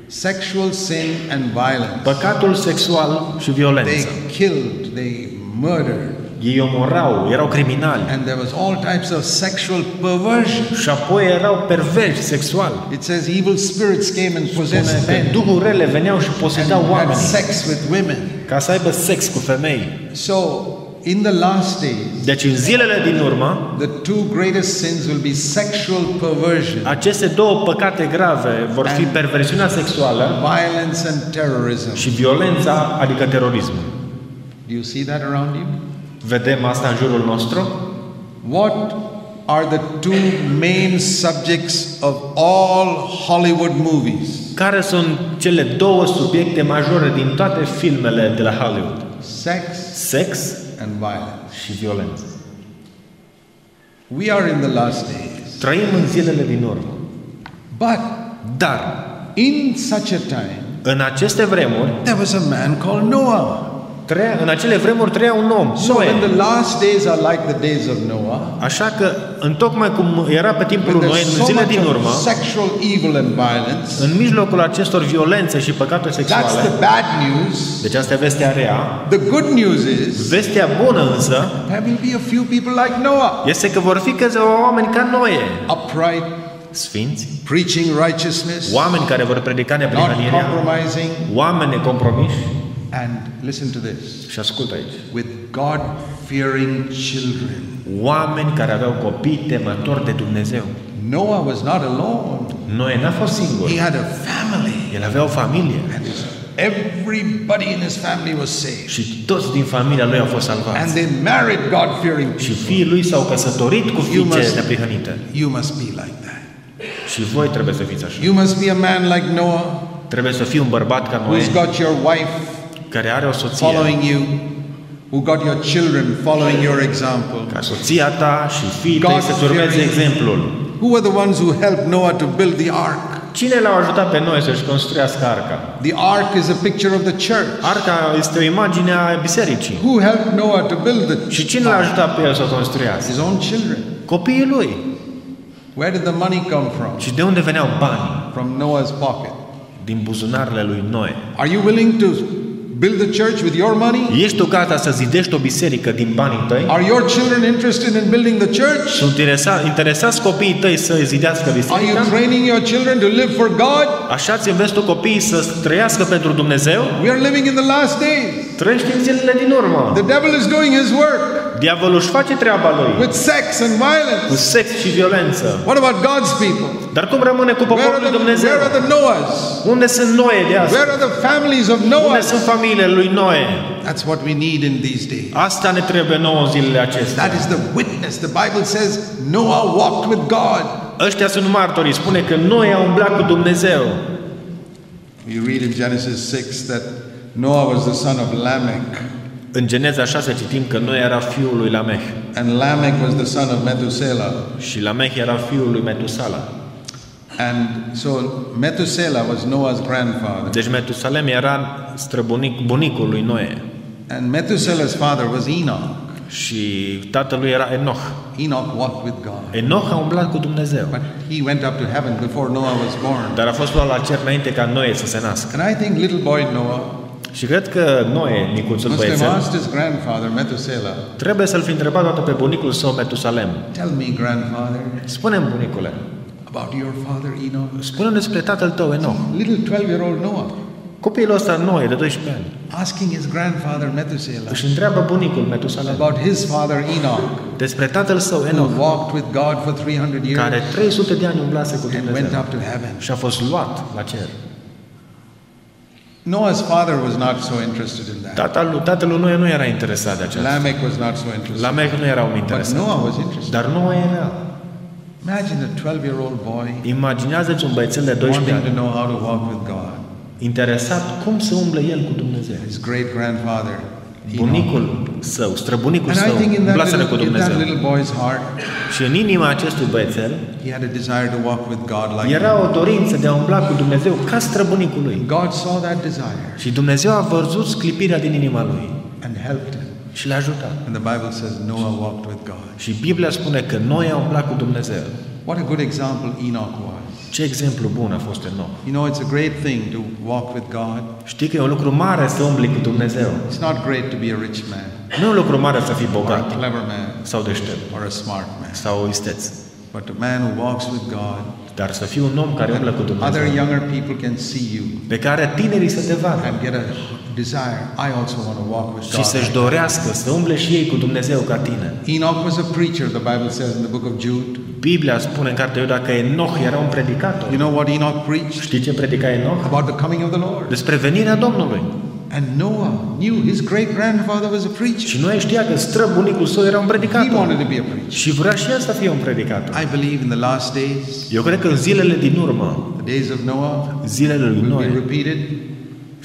Sexual sin and violence. Păcatul sexual și violența. They killed, they murdered, Ei omorau, erau criminali and there was all types of sexual perversion. și apoi erau perversi sexual. It says evil spirits came and Spune possessed că men duhuri rele veneau și and posedau had oamenii sex with women. ca să aibă sex cu femei. So, in the last days, Deci în zilele din urmă, the two greatest sins will be sexual perversion, aceste două păcate grave vor fi perversiunea sexuală violence, and terrorism. și violența, adică terorismul. Do you see that around you? Vedem asta în jurul nostru? What are the two main subjects of all Hollywood movies? Care sunt cele două subiecte majore din toate filmele de la Hollywood? Sex Sex and violence. și violență. We are in the last days. Trăim în zilele din urmă. But Dar in such a time, în aceste vremuri, there was a man called Noah. Trăia, în acele vremuri trăia un om, So when Noe. the last days are like the days of Noah, Așa că, în tocmai cum era pe timpul when lui Noe, there's în so zile much din urmă, of sexual evil and violence, în mijlocul acestor violențe și păcate that's sexuale, the bad news. deci asta e vestea rea, The good news is vestea bună însă there will be a few people like Noah, este că vor fi câțiva oameni ca Noe, upright, sfinți, preaching righteousness, oameni care vor predica not neprihănirea, compromising, oameni necompromiși and listen to this și ascultă aici, with God fearing children. oameni care aveau copii temători de Dumnezeu. Noah was not alone, Noe n-a fost singur, he had a family, el avea o familie and his, everybody in his family was saved. și toți din familia lui au fost And salvați. they married God fearing Și people. fiii lui s-au căsătorit cu You fiice must- neprihănite. You must be like that. Și voi trebuie să fiți așa. You must be a man like Noah Trebuie să fii un bărbat ca Noe, who's got your wife care are o soție, following you, who got your children following your example. ca soția ta și fiii tăi God să-ți urmeze fearing. exemplul. Who were the ones who helped Noah to build the ark? Cine l-a ajutat pe noi să-și construiască arca? The ark is a picture of the church. Arca este o imagine a bisericii. Who helped Noah to build the Și cine l-a ajutat pe el să o construiască? His own children. Copiii lui. Where did the money come from? Și de unde veneau banii? From Noah's pocket. Din buzunarele lui Noe. Are you willing to build the church with your money? Ești tu gata să zidești o biserică din banii tăi? Are your children interested in building the church? Sunt interesa, interesați copiii tăi să zidească Are you biserica? training your children to live for God? Așa ți înveți tu copiii să trăiască pentru Dumnezeu? We are living in the last days. Trăiești în zilele din urmă. The devil is doing his work Diavolul își face treaba lui with sex and cu violence. sex și violență. What about God's people? Dar cum rămâne cu Where poporul are lui the, Dumnezeu? where are the Noahs? Unde sunt Noe de astăzi? Where are the families of Unde Noah? sunt familiile lui Noe? That's what we need in these days. Asta ne trebuie nouă în zilele acestea. That is the witness. The Bible says Noah walked with God. Ăștia sunt martorii. Spune că Noe a umblat cu Dumnezeu. We read in Genesis 6 that Noah was the son of Lamech, În Geneza 6 citim că Noe era fiul lui Lamech and Lamech was the son of Methuselah. și Lamech era fiul lui Metusala. And so Methuselah was Noah's grandfather. Deci Metusalem era străbunic, bunicul lui Noe And Methuselah's father was Enoch. și tatăl lui era Enoch. Enoch walked with God. Enoch a umblat cu Dumnezeu, But he went up to heaven before Noah was born. dar a fost luat la cer înainte ca Noe să se nască. And I think little boy Noah Și cred că Noe, micuțul must have băiețel, asked his grandfather, Methuselah, trebuie să-l fi întrebat toată pe bunicul său Metusalem. Tell me, grandfather, Spune-mi, bunicule, about your father Enoch. spune-mi despre tatăl tău Enoch. Little 12 year old Noah Copilul ăsta Noe, de 12 ani, asking his grandfather Methuselah își întreabă bunicul Metusalem about his father Enoch, despre tatăl său who Enoch, walked with God for 300 years care 300 de ani umblase cu and went Dumnezeu up to heaven. și a fost luat la cer. Noah's father was not so interested in that. Tatăl, lui- tatăl lui Noe nu era interesat de aceasta. Lamech was not so interested. Lamech nu era un But interesat. Noah was interested. Dar Noe era. Imagine a 12 year old boy Imaginează-ți un băiețel de 12 wanting to ani, know how to walk with God. interesat cum să umble el cu Dumnezeu. His great grandfather. Bunicul său, străbunicul And I său, think in that, umblaseră cu little, in that Dumnezeu. little boy's heart, Și în inima acestui băiețel he had a desire to walk with God like era o dorință de a umbla cu Dumnezeu ca străbunicul lui. God saw that desire Și Dumnezeu a văzut sclipirea din inima lui and helped him. și l-a ajutat. And the Bible says Noah walked with God. Și Biblia spune că noi am umblat cu Dumnezeu. What a good example Enoch was. Ce exemplu bun a fost Enoch. You know, it's a great thing to walk with God. Știi că e un lucru mare să umbli cu Dumnezeu. It's not great to be a rich man Nu e un lucru mare să fii or bogat a clever man sau deștept or a smart man, sau isteț. but a man who walks with God. Dar să fii un om care umblă cu Other Dumnezeu. younger people can see you Pe care tinerii să te vadă and get a desire. I also want to walk with și să-și God. dorească să umble și ei cu Dumnezeu ca tine. Enoch was a preacher, the Bible says in the book of Jude. Biblia spune în cartea Iuda că Enoch era un predicator. You know what Enoch preached? Știi ce predica Enoch? About the coming of the Lord. Despre venirea Domnului. And Noah knew his great grandfather was a preacher. Și noi știa că străbunicul său era un He predicator. wanted to be a preacher. Și vrea și el să fie un predicator. I believe in the last days, Eu cred că în zilele din urmă, the days of Noah zilele lui will be Noe, repeated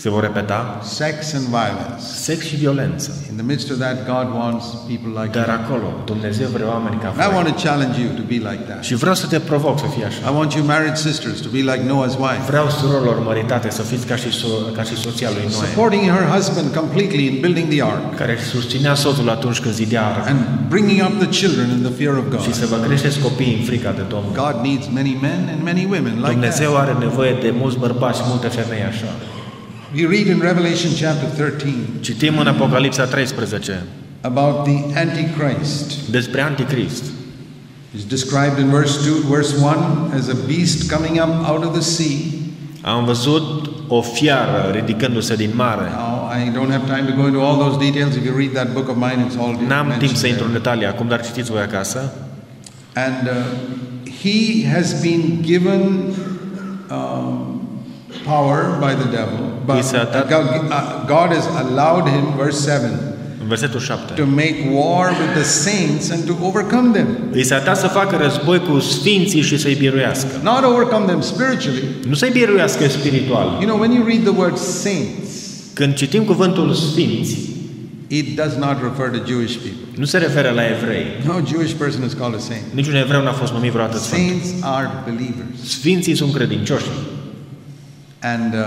se vor repeta sex and violence. sex și violență. In the midst of that, God wants people like Dar you. acolo, Dumnezeu vrea oameni ca And I want voi. to challenge you to be like that. Și vreau să te provoc să fii așa. I want you married sisters to be like Noah's wife, Vreau surorilor măritate să fiți ca și, so- ca și soția lui Noe, supporting her husband completely in building the ark care susținea soțul atunci când zidea arca and bringing up the children in the fear of și să God. vă creșteți copiii în frica de Domnul. God needs many men and many women like Dumnezeu that. are nevoie de mulți bărbați și multe femei așa. We read in Revelation chapter 13 Citim în Apocalipsa 13 about the Antichrist. despre Anticrist. He's described in verse 2, verse 1 as a beast coming up out of the sea. Am văzut o fiară ridicându-se din mare. Now, I don't have time to go into all those details. If you read that book of mine, it's all N-am timp să mentioned intru în there. detalii acum, dar citiți voi acasă. And uh, he has been given um, power by the devil. But He's, uh, that- God, uh, God has allowed him, verse 7, În versetul 7. to make war with the saints and to overcome them. Îi s-a dat să facă război cu sfinții și să-i biruiască. Not overcome them spiritually. Nu să-i biruiască spiritual. You know, when you read the word saints, Când citim cuvântul sfinți, it does not refer to Jewish people. nu se referă la evrei. No Jewish person is called a saint. Niciun evreu n-a fost numit vreodată sfânt. Saints are believers. Sfinții sunt credincioși. And uh,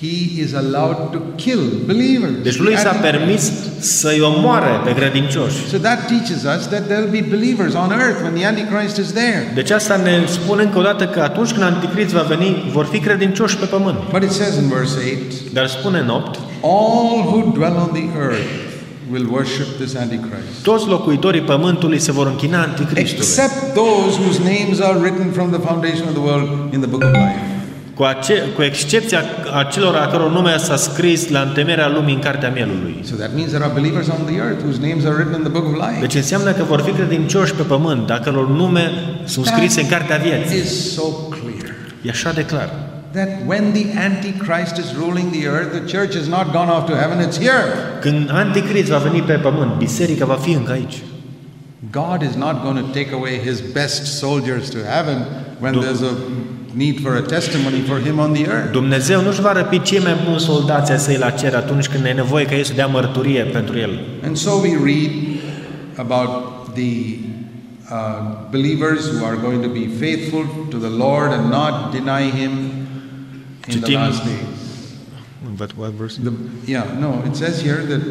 he is allowed to kill believers. Deci lui s-a And permis să-i omoare pe credincioși. So that teaches us that there'll be believers on earth when the Antichrist is there. Deci asta ne spune încă o dată că atunci când Anticrist va veni, vor fi credincioși pe pământ. But it says in verse 8, Dar spune în 8, all who dwell on the earth will worship this Antichrist. toți locuitorii pământului se vor închina Anticristului. Except those whose names are written from the foundation of the world in the book of life. Cu, ace- cu excepția acelor a căror nume s-a scris la întemerea lumii în Cartea Mielului. So that means there are believers on the earth whose names are written in the book of life. Deci înseamnă că vor fi credincioși pe pământ, dacă lor nume sunt scrise în Cartea Vieții. is so clear E așa de clar. that when the Antichrist is ruling the earth, the church has not gone off to heaven, it's here. Când Anticrist va veni pe pământ, biserica va fi încă aici. God is not going to take away his best soldiers to heaven when Do- there's a need for a testimony for him on the earth. Dumnezeu nu-și va răpi cei mai buni soldați ai săi la cer atunci când e nevoie ca ei să dea mărturie pentru el. And so we read about the uh, believers who are going to be faithful to the Lord and not deny him in the last days. But what verse? The, yeah, no, it says here that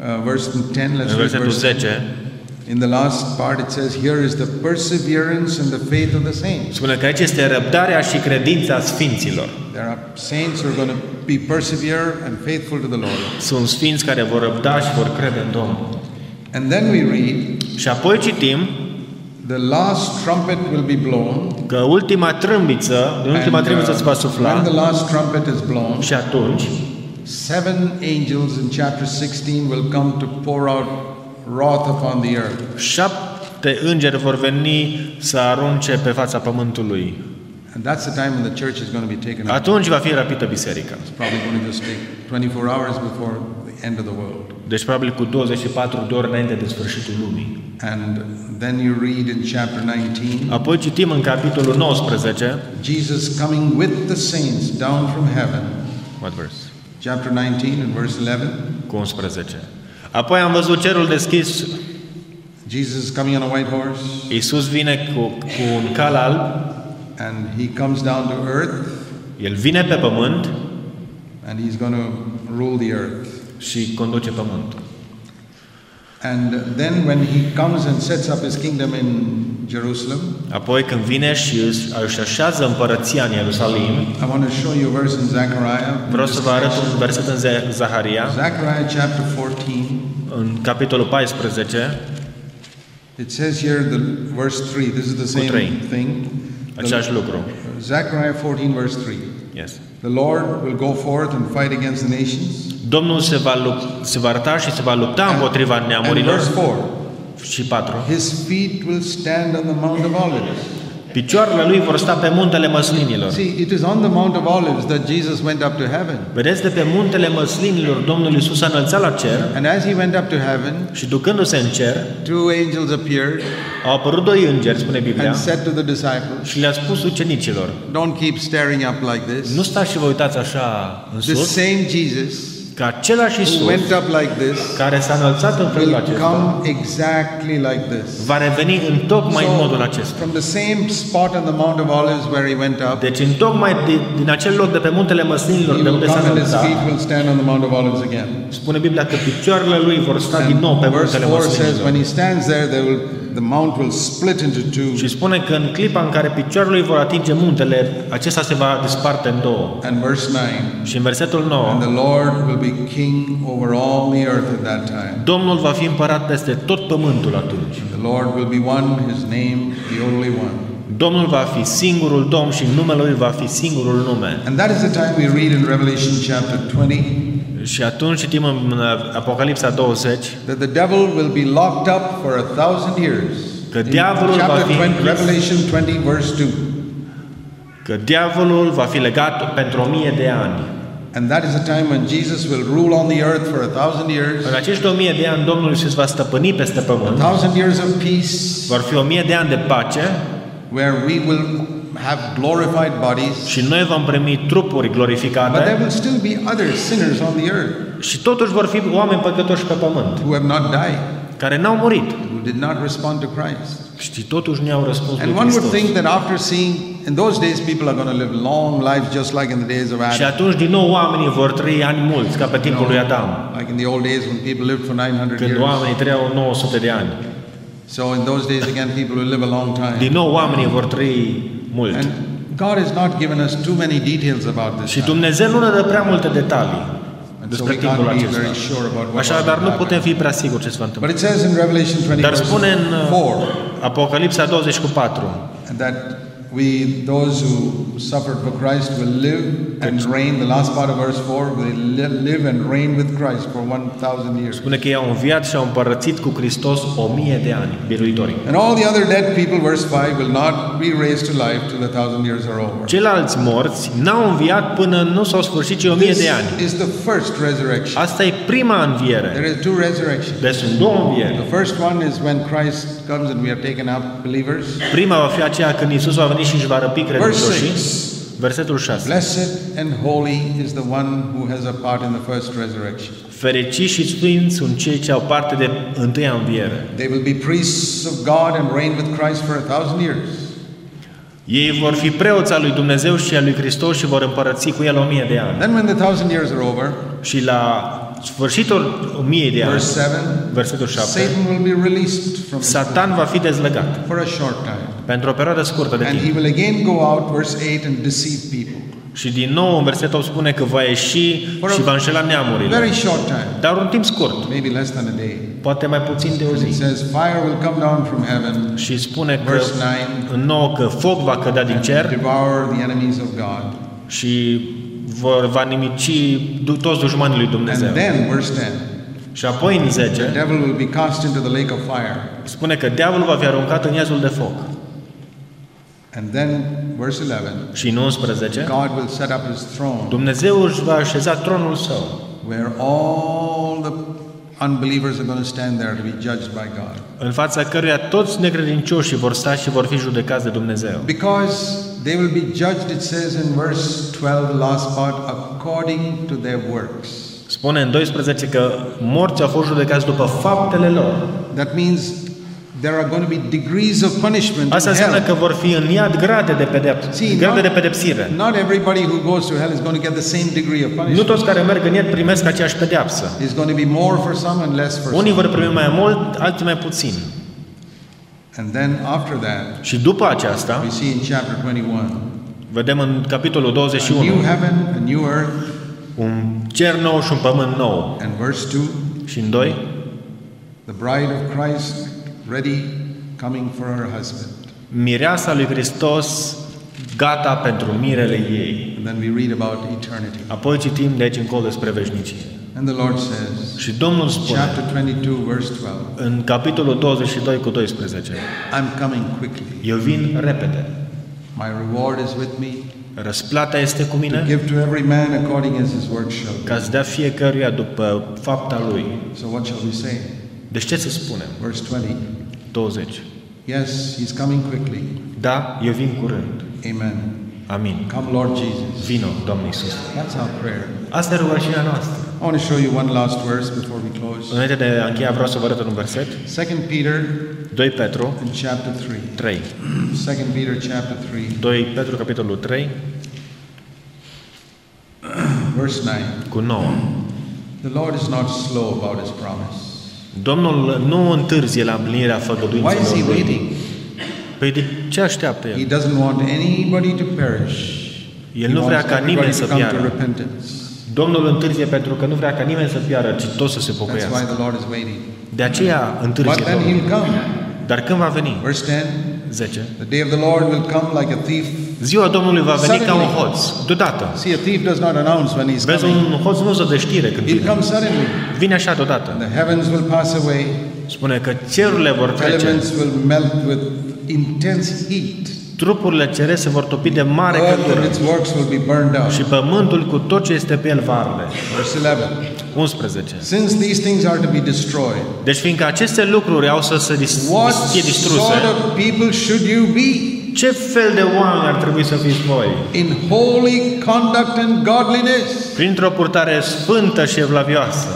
uh, verse 10, let's În read verse 10 In the last part, it says, Here is the perseverance and the faith of the saints. spune că aici este răbdarea și credința sfinților. There are saints who are going to be persevere and faithful to the Lord. Sunt sfinți care vor răbda și vor crede în Domnul. And then we read, Și apoi citim The last trumpet will be blown. că ultima trâmbiță, din ultima and, trâmbiță uh, se va when sufla the last trumpet is blown, și atunci seven angels in chapter 16 will come to pour out wrath upon the earth. șapte îngeri vor veni să arunce pe fața pământului. And that's the time when the church is going to be taken up. Atunci va fi răpită biserica. It's probably going to just take 24 hours before the end of the world. Deci probabil cu 24 de ore înainte de sfârșitul lumii. And then you read in chapter 19 Apoi citim în capitolul 19, Jesus coming with the saints down from heaven. what verse? Chapter 19 and verse 11. Cu 11. Apoi am văzut cerul deschis, Jesus is coming on a white horse Iisus vine cu, cu un cal alb, and he comes down to earth el vine pe pământ and he's going to rule the earth. și conduce pământul. And then when he comes and sets up his kingdom in Jerusalem, Apoi când vine și își așează împărăția în Ierusalim, I want to show you a verse in Zechariah. vreau să vă arăt un verset în Zaharia, Zechariah chapter 14. în capitolul 14, It says here, the verse 3, this is the same trei. thing. același lucru. Zechariah 14, verse 3. Yes. The Lord will go forth and fight against the nations. Domnul se va, lup- se va arăta și se va lupta împotriva And verse neamurilor 4. și 4. His feet will stand on the Mount of Olives. Picioarele lui vor sta pe muntele măslinilor. See, it is on the Mount of Olives that Jesus went up to heaven. Vedeți de pe muntele măslinilor Domnul Iisus s-a înălțat la cer And as he went up to heaven, și ducându-se în cer, two angels appeared au apărut doi îngeri, spune Biblia, and said to the disciples, și le-a spus ucenicilor, Don't keep staring up like this. nu stați și vă uitați așa în The sus, same Jesus că același who Iisus went up like this care s-a înălțat în felul will acesta come exactly like this. va reveni în tocmai în modul So, acesta. from the same spot on the Mount of Olives where he went up, Deci în tocmai din, din acel loc de pe muntele măslinilor he de will unde s-a come and his înălțat, feet will stand on the Mount of Olives again. spune Biblia că picioarele lui vor sta din nou pe And verse muntele 4 says, măslinilor. When he stands there, there will, the mount will split into two, Și spune că în clipa în care picioarele lui vor atinge muntele, acesta se va disparte în două. and verse 9. Și în versetul 9, And the Lord will be king over all the earth at that time. Domnul va fi împărat peste tot pământul atunci. The Lord will be one, his name the only one. Domnul va fi singurul Domn și numele Lui va fi singurul nume. And that is the time we read in Revelation chapter 20 Și atunci citim în Apocalipsa 20 that the devil will be locked up for a thousand years. Că In diavolul va chapter fi 20, închis. Revelation 20, verse 2. că diavolul va fi legat pentru o mie de ani. And that is the time when Jesus will rule on the earth for a thousand years. În acești o mie de ani Domnul Iisus va stăpâni peste A pământ. thousand years of peace Vor fi o mie de ani de pace where we will have glorified bodies. și noi vom primi trupuri But there glorificate will still be other sinners on the earth și totuși vor fi oameni păcătoși pe pământ who have not died, care n-au murit who did not respond to Christ. Și totuși nu au răspuns And lui one would Hristos. think that after seeing, in those days, people are going to live long lives just like in the days of Și Adam. atunci din nou oamenii vor trăi ani mulți, ca pe timpul lui Adam. Like in the old days when people lived for 900 Când years. oamenii trăiau 900 de ani. So in those days, again, people will live a long time. Din nou oamenii vor trăi mult. And God has not given us too many details about this Și time. Dumnezeu nu ne dă prea multe detalii And so despre we timpul can't be acesta. very sure about what Așa, dar nu will putem happen. fi prea siguri ce se va întâmpla. But it says in Revelation 20 Dar spune în verse uh, 4 Apocalipsa 20 cu 4 that we, those who suffered for Christ, will live and reign. The last part of verse 4, will li- live and reign with Christ for 1,000 years. spune că ei au înviat și au împărățit cu Hristos o mie de ani, biruitorii. And all the other dead people, verse 5, will not be raised to life till the thousand years are over. Ceilalți morți n-au înviat până nu s-au sfârșit ci o mie This de ani. is the first resurrection. Asta e prima înviere. There are two resurrections. Deci sunt două învieri. The first one is when Christ comes and we are taken up, believers. Prima va fi aceea când Isus va veni și își va răpi Verse credincioșii. 6. Versetul 6. Blessed and holy is the one who has a part in the first resurrection. Fericiți și sfinți sunt cei ce au parte de întâia înviere. They will be priests of God and reign with Christ for a thousand years. Ei vor fi preoți al lui Dumnezeu și al lui Hristos și vor împărăți cu el o mie de ani. Then, when the thousand years are over, Și la sfârșitul o mie de ani, verse 7, versetul 7, Satan will be released from his Satan va fi dezlegat for a short time. pentru o perioadă scurtă de And he timp. will again go out, verse 8, and deceive people. Și din nou în versetul 8 spune că va ieși și va înșela neamurile. Very short time, Dar un timp scurt, maybe less than a day. poate mai puțin de o And it zi. says, Fire will come down from heaven, Și spune că verse 9, în nou că foc va cădea din and cer devour the enemies of God. și vor, va nimici du- toți dușmanii lui Dumnezeu. And then, verse 10, Și apoi în 10 the devil will be cast into the lake of fire. spune că diavolul va fi aruncat în iazul de foc. And then, verse 11, Și în 11 God will set up his throne Dumnezeu își va așeza tronul său, where all the unbelievers are going to stand there to be judged by God. în fața căruia toți necredincioșii vor sta și vor fi judecați de Dumnezeu. Because they will be judged, it says in verse 12, the last part, according to their works. Spune în 12 că morții au fost judecați după faptele lor. That means there are going to be degrees of punishment Asta in înseamnă hell. că vor fi în iad grade de, pedep- See, grade not- de pedepsire. Not everybody who goes to hell is going to get the same degree of Nu punishment. toți care merg în iad primesc aceeași pedeapsă. It's going to be more for some and less for Unii some. vor primi mai mult, alții mai puțin. And then after that, Și după aceasta, we see in chapter 21, vedem în capitolul a 21, new heaven, a new earth, un cer nou și un pământ nou. and verse 2, Și în 2, the bride of Christ ready, coming for her husband. mireasa lui Hristos gata pentru mirele ei. And then we read about eternity. Apoi citim de aici încolo despre veșnicie. And the Lord says, Și Domnul spune chapter 22, verse 12, în capitolul 22 cu 12, I'm coming quickly. Eu vin repede. My reward is with me Răsplata este cu to mine give to every man according as his work shall be. ca să dea fiecăruia după fapta lui. So what shall we say? Deci ce să spunem? Verse 20. 20. Yes, he's coming quickly. Da, eu vin curând. Amen. Amin. Come, Lord Jesus. Vino, Doamne Iisus. That's our prayer. Asta e rugăciunea noastră. I want to show you one last verse before we close. Înainte de a încheia, vreau să vă arăt un verset. 2 Peter 2 Petru in chapter 3. 3. 2 Peter chapter 3, 2 Petru, capitolul 3, verse 9. cu 9. The Lord is not slow about his promise. Domnul nu întârzie la împlinirea Why is he făgăduințelor lui. waiting? Păi de ce așteaptă He El? doesn't want anybody to perish. El He nu vrea wants ca everybody nimeni to să come to piară. repentance. Domnul întârzie pentru că nu vrea ca nimeni să piară, ci toți să se That's why pocăiască. the Lord is waiting. De aceea But întârzie then Domnul. he'll come. Dar când va veni? Verse 10 10. The day of the Lord will come like a thief. Ziua Domnului va veni ca un Suddenly. hoț, deodată. See, a thief does not announce when he's Vezi, coming. un hoț nu se dă știre când He'll vine. come suddenly. Vine așa deodată. And the heavens will pass away. Spune că cerurile vor trece, Elements will melt with intense heat. trupurile cerese se vor topi de mare Earth and căldură its works will be burned out. și pământul cu tot ce este pe el va arde. Verse 11. 11. Since these things are to be destroyed, Deci fiindcă aceste lucruri au să se dis- what fie distruse, sort of people should you be? Ce fel de oameni ar trebui să fiți voi? In holy conduct and godliness. Printr-o purtare sfântă și evlavioasă.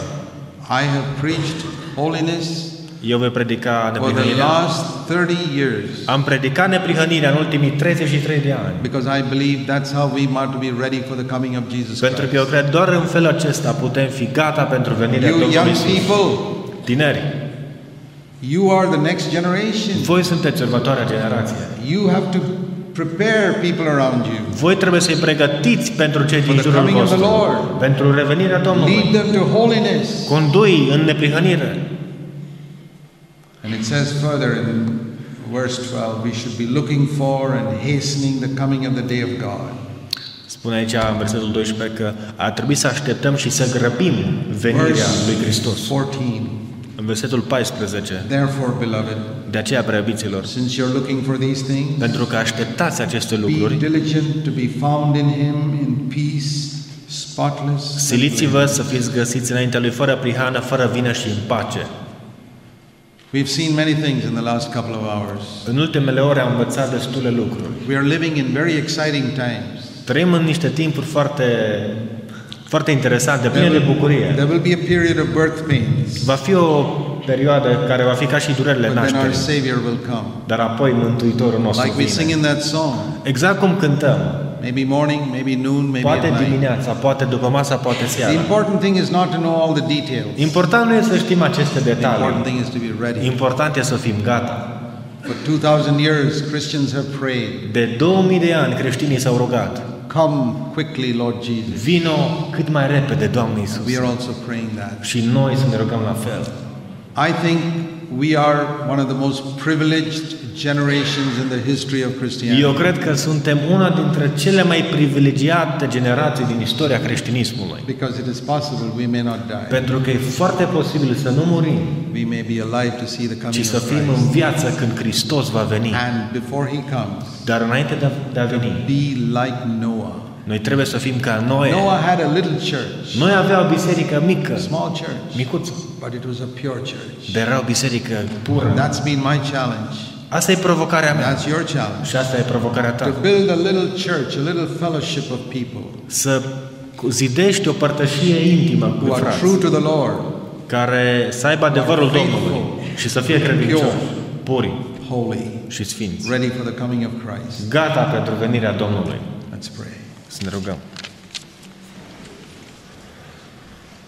I have preached holiness eu voi predica for the neprihănirea. last 30 years Am predicat neprihănirea în ultimii 33 de ani. because I believe that's how we are to be ready for the coming of Jesus Pentru că eu Christ. cred doar în felul acesta putem fi gata pentru venirea You Domnului young Iisus. people, Tineri, you are the next generation. voi sunteți următoarea generație. You have to prepare people around you. Voi trebuie să-i pregătiți pentru cei din For the jurul coming of the vostru, Lord. pentru revenirea Lead Domnului. them to holiness. Condui în neprihănire. And it says further in verse 12, we should be looking for and hastening the coming of the day of God. Spune aici în versetul 12 că ar trebui să așteptăm și să grăbim venirea lui Hristos. 14. În versetul 14, Therefore, beloved, de aceea, preabiților, since you're looking for these things, pentru că așteptați aceste be lucruri, diligent to be found in Him in peace, spotless. and siliți-vă să fiți găsiți înaintea lui fără prihană, fără vină și în pace. We've seen many things in the last couple of hours. În ultimele ore am învățat destule lucruri. We are living in very exciting times. Trăim în niște timpuri foarte, foarte interesante, pline There de will, bucurie. there will be a period of birth pains, Va fi o perioadă care va fi ca și durerile but then our nașterii, Savior will come. dar apoi Mântuitorul nostru Like we sing vine. in that song. Exact cum cântăm, Maybe morning, maybe noon, maybe poate at night. dimineața, poate după masa, poate The seara. important thing is not to know all the details. Important nu e să știm aceste The important detalii. thing is to be ready. Important e să fim gata. For 2000 years, Christians have prayed, De 2000 de ani creștinii s-au rugat. Come quickly, Lord Jesus. Vino cât mai repede, Doamne Iisus. We are also praying that. Și noi să ne rugăm la fel. I think we are one of the most privileged generations in the history of Christianity. Eu cred că suntem una dintre cele mai privilegiate generații din istoria creștinismului. Because it is possible we may not die. Pentru că e foarte posibil să nu murim, We may be alive to see the ci coming să of fim în Christ. viață când Hristos va veni. And before he comes, Dar înainte de a, de a veni, be like Noah. Noi trebuie să fim ca Noe. Noah had a little church, Noi avea o biserică mică, a small church, micuță, but it was a pure church. dar era o biserică pură. That's been my challenge. Asta e provocarea mea That's your challenge. și asta e provocarea To ta. build a little church, a little fellowship of people Să zidești o părtășie intimă cu who are frați, true to the Lord, care să aibă adevărul Domnului și să fie credincioși, puri holy, și sfinți. ready for the coming of Christ. Gata pentru venirea Domnului. Let's pray. Să ne rugăm.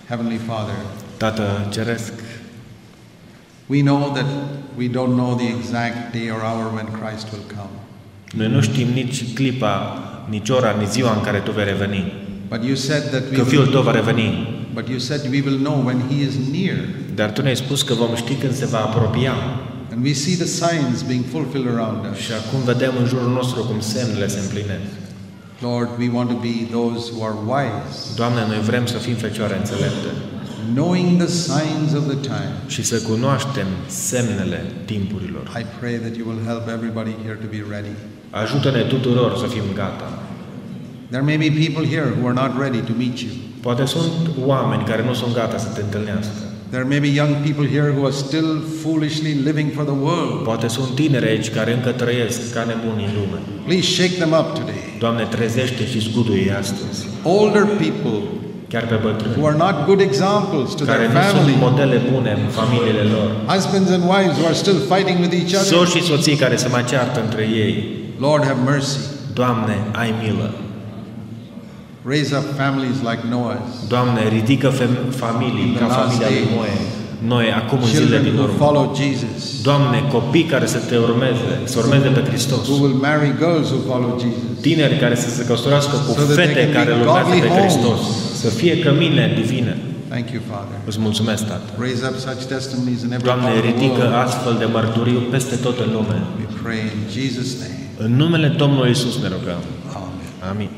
Heavenly Father, Tată Ceresc, we know that we don't know the exact day or hour when Christ will come. noi nu știm nici clipa, nici ora, nici ziua în care Tu vei reveni. But you said that we Că Fiul will, Tău va reveni. but you said we will know when he is near. Dar Tu ne-ai spus că vom ști când se va apropia. And we see the signs being fulfilled around us. Și acum vedem în jurul nostru cum semnele se împlinesc. Lord, we want to be those who are wise, Doamne, noi vrem să fim fecioare înțelepte knowing the signs of the time. și să cunoaștem semnele timpurilor. I pray that you will help everybody here to be ready. Ajută-ne tuturor să fim gata. There may be people here who are not ready to meet you. Poate sunt oameni care nu sunt gata să te întâlnească. There may be young people here who are still foolishly living for the world. Poate sunt tineri aici care încă trăiesc ca nebuni în lume. Please shake them up today. Doamne, trezește și zguduie astăzi. Older people Chiar pe who bătrâni, are not good examples to care their nu sunt family. modele bune în familiile lor. Husbands and wives who are still fighting with each other. Soți și soții care se mai ceartă între ei. Lord, have mercy. Doamne, ai milă. Raise up families like Noah's. Doamne, ridică fem- familii ca familia lui Noe. Noi, acum în zilele Children din who urmă. follow Jesus. Doamne, copii care să te urmeze, să urmeze pe Hristos. Who will marry girls who follow Jesus. Tineri care să se căsătorească cu So that they fete can care be îl urmează godly pe homes. Hristos. Să fie cămine divine. Thank you, Father. Îți mulțumesc, Tată. Raise up such testimonies in every Doamne, part of the ridică world. astfel de mărturii peste tot în lume. We pray in Jesus' name. În numele Domnului Isus ne rugăm. Amen. Amin.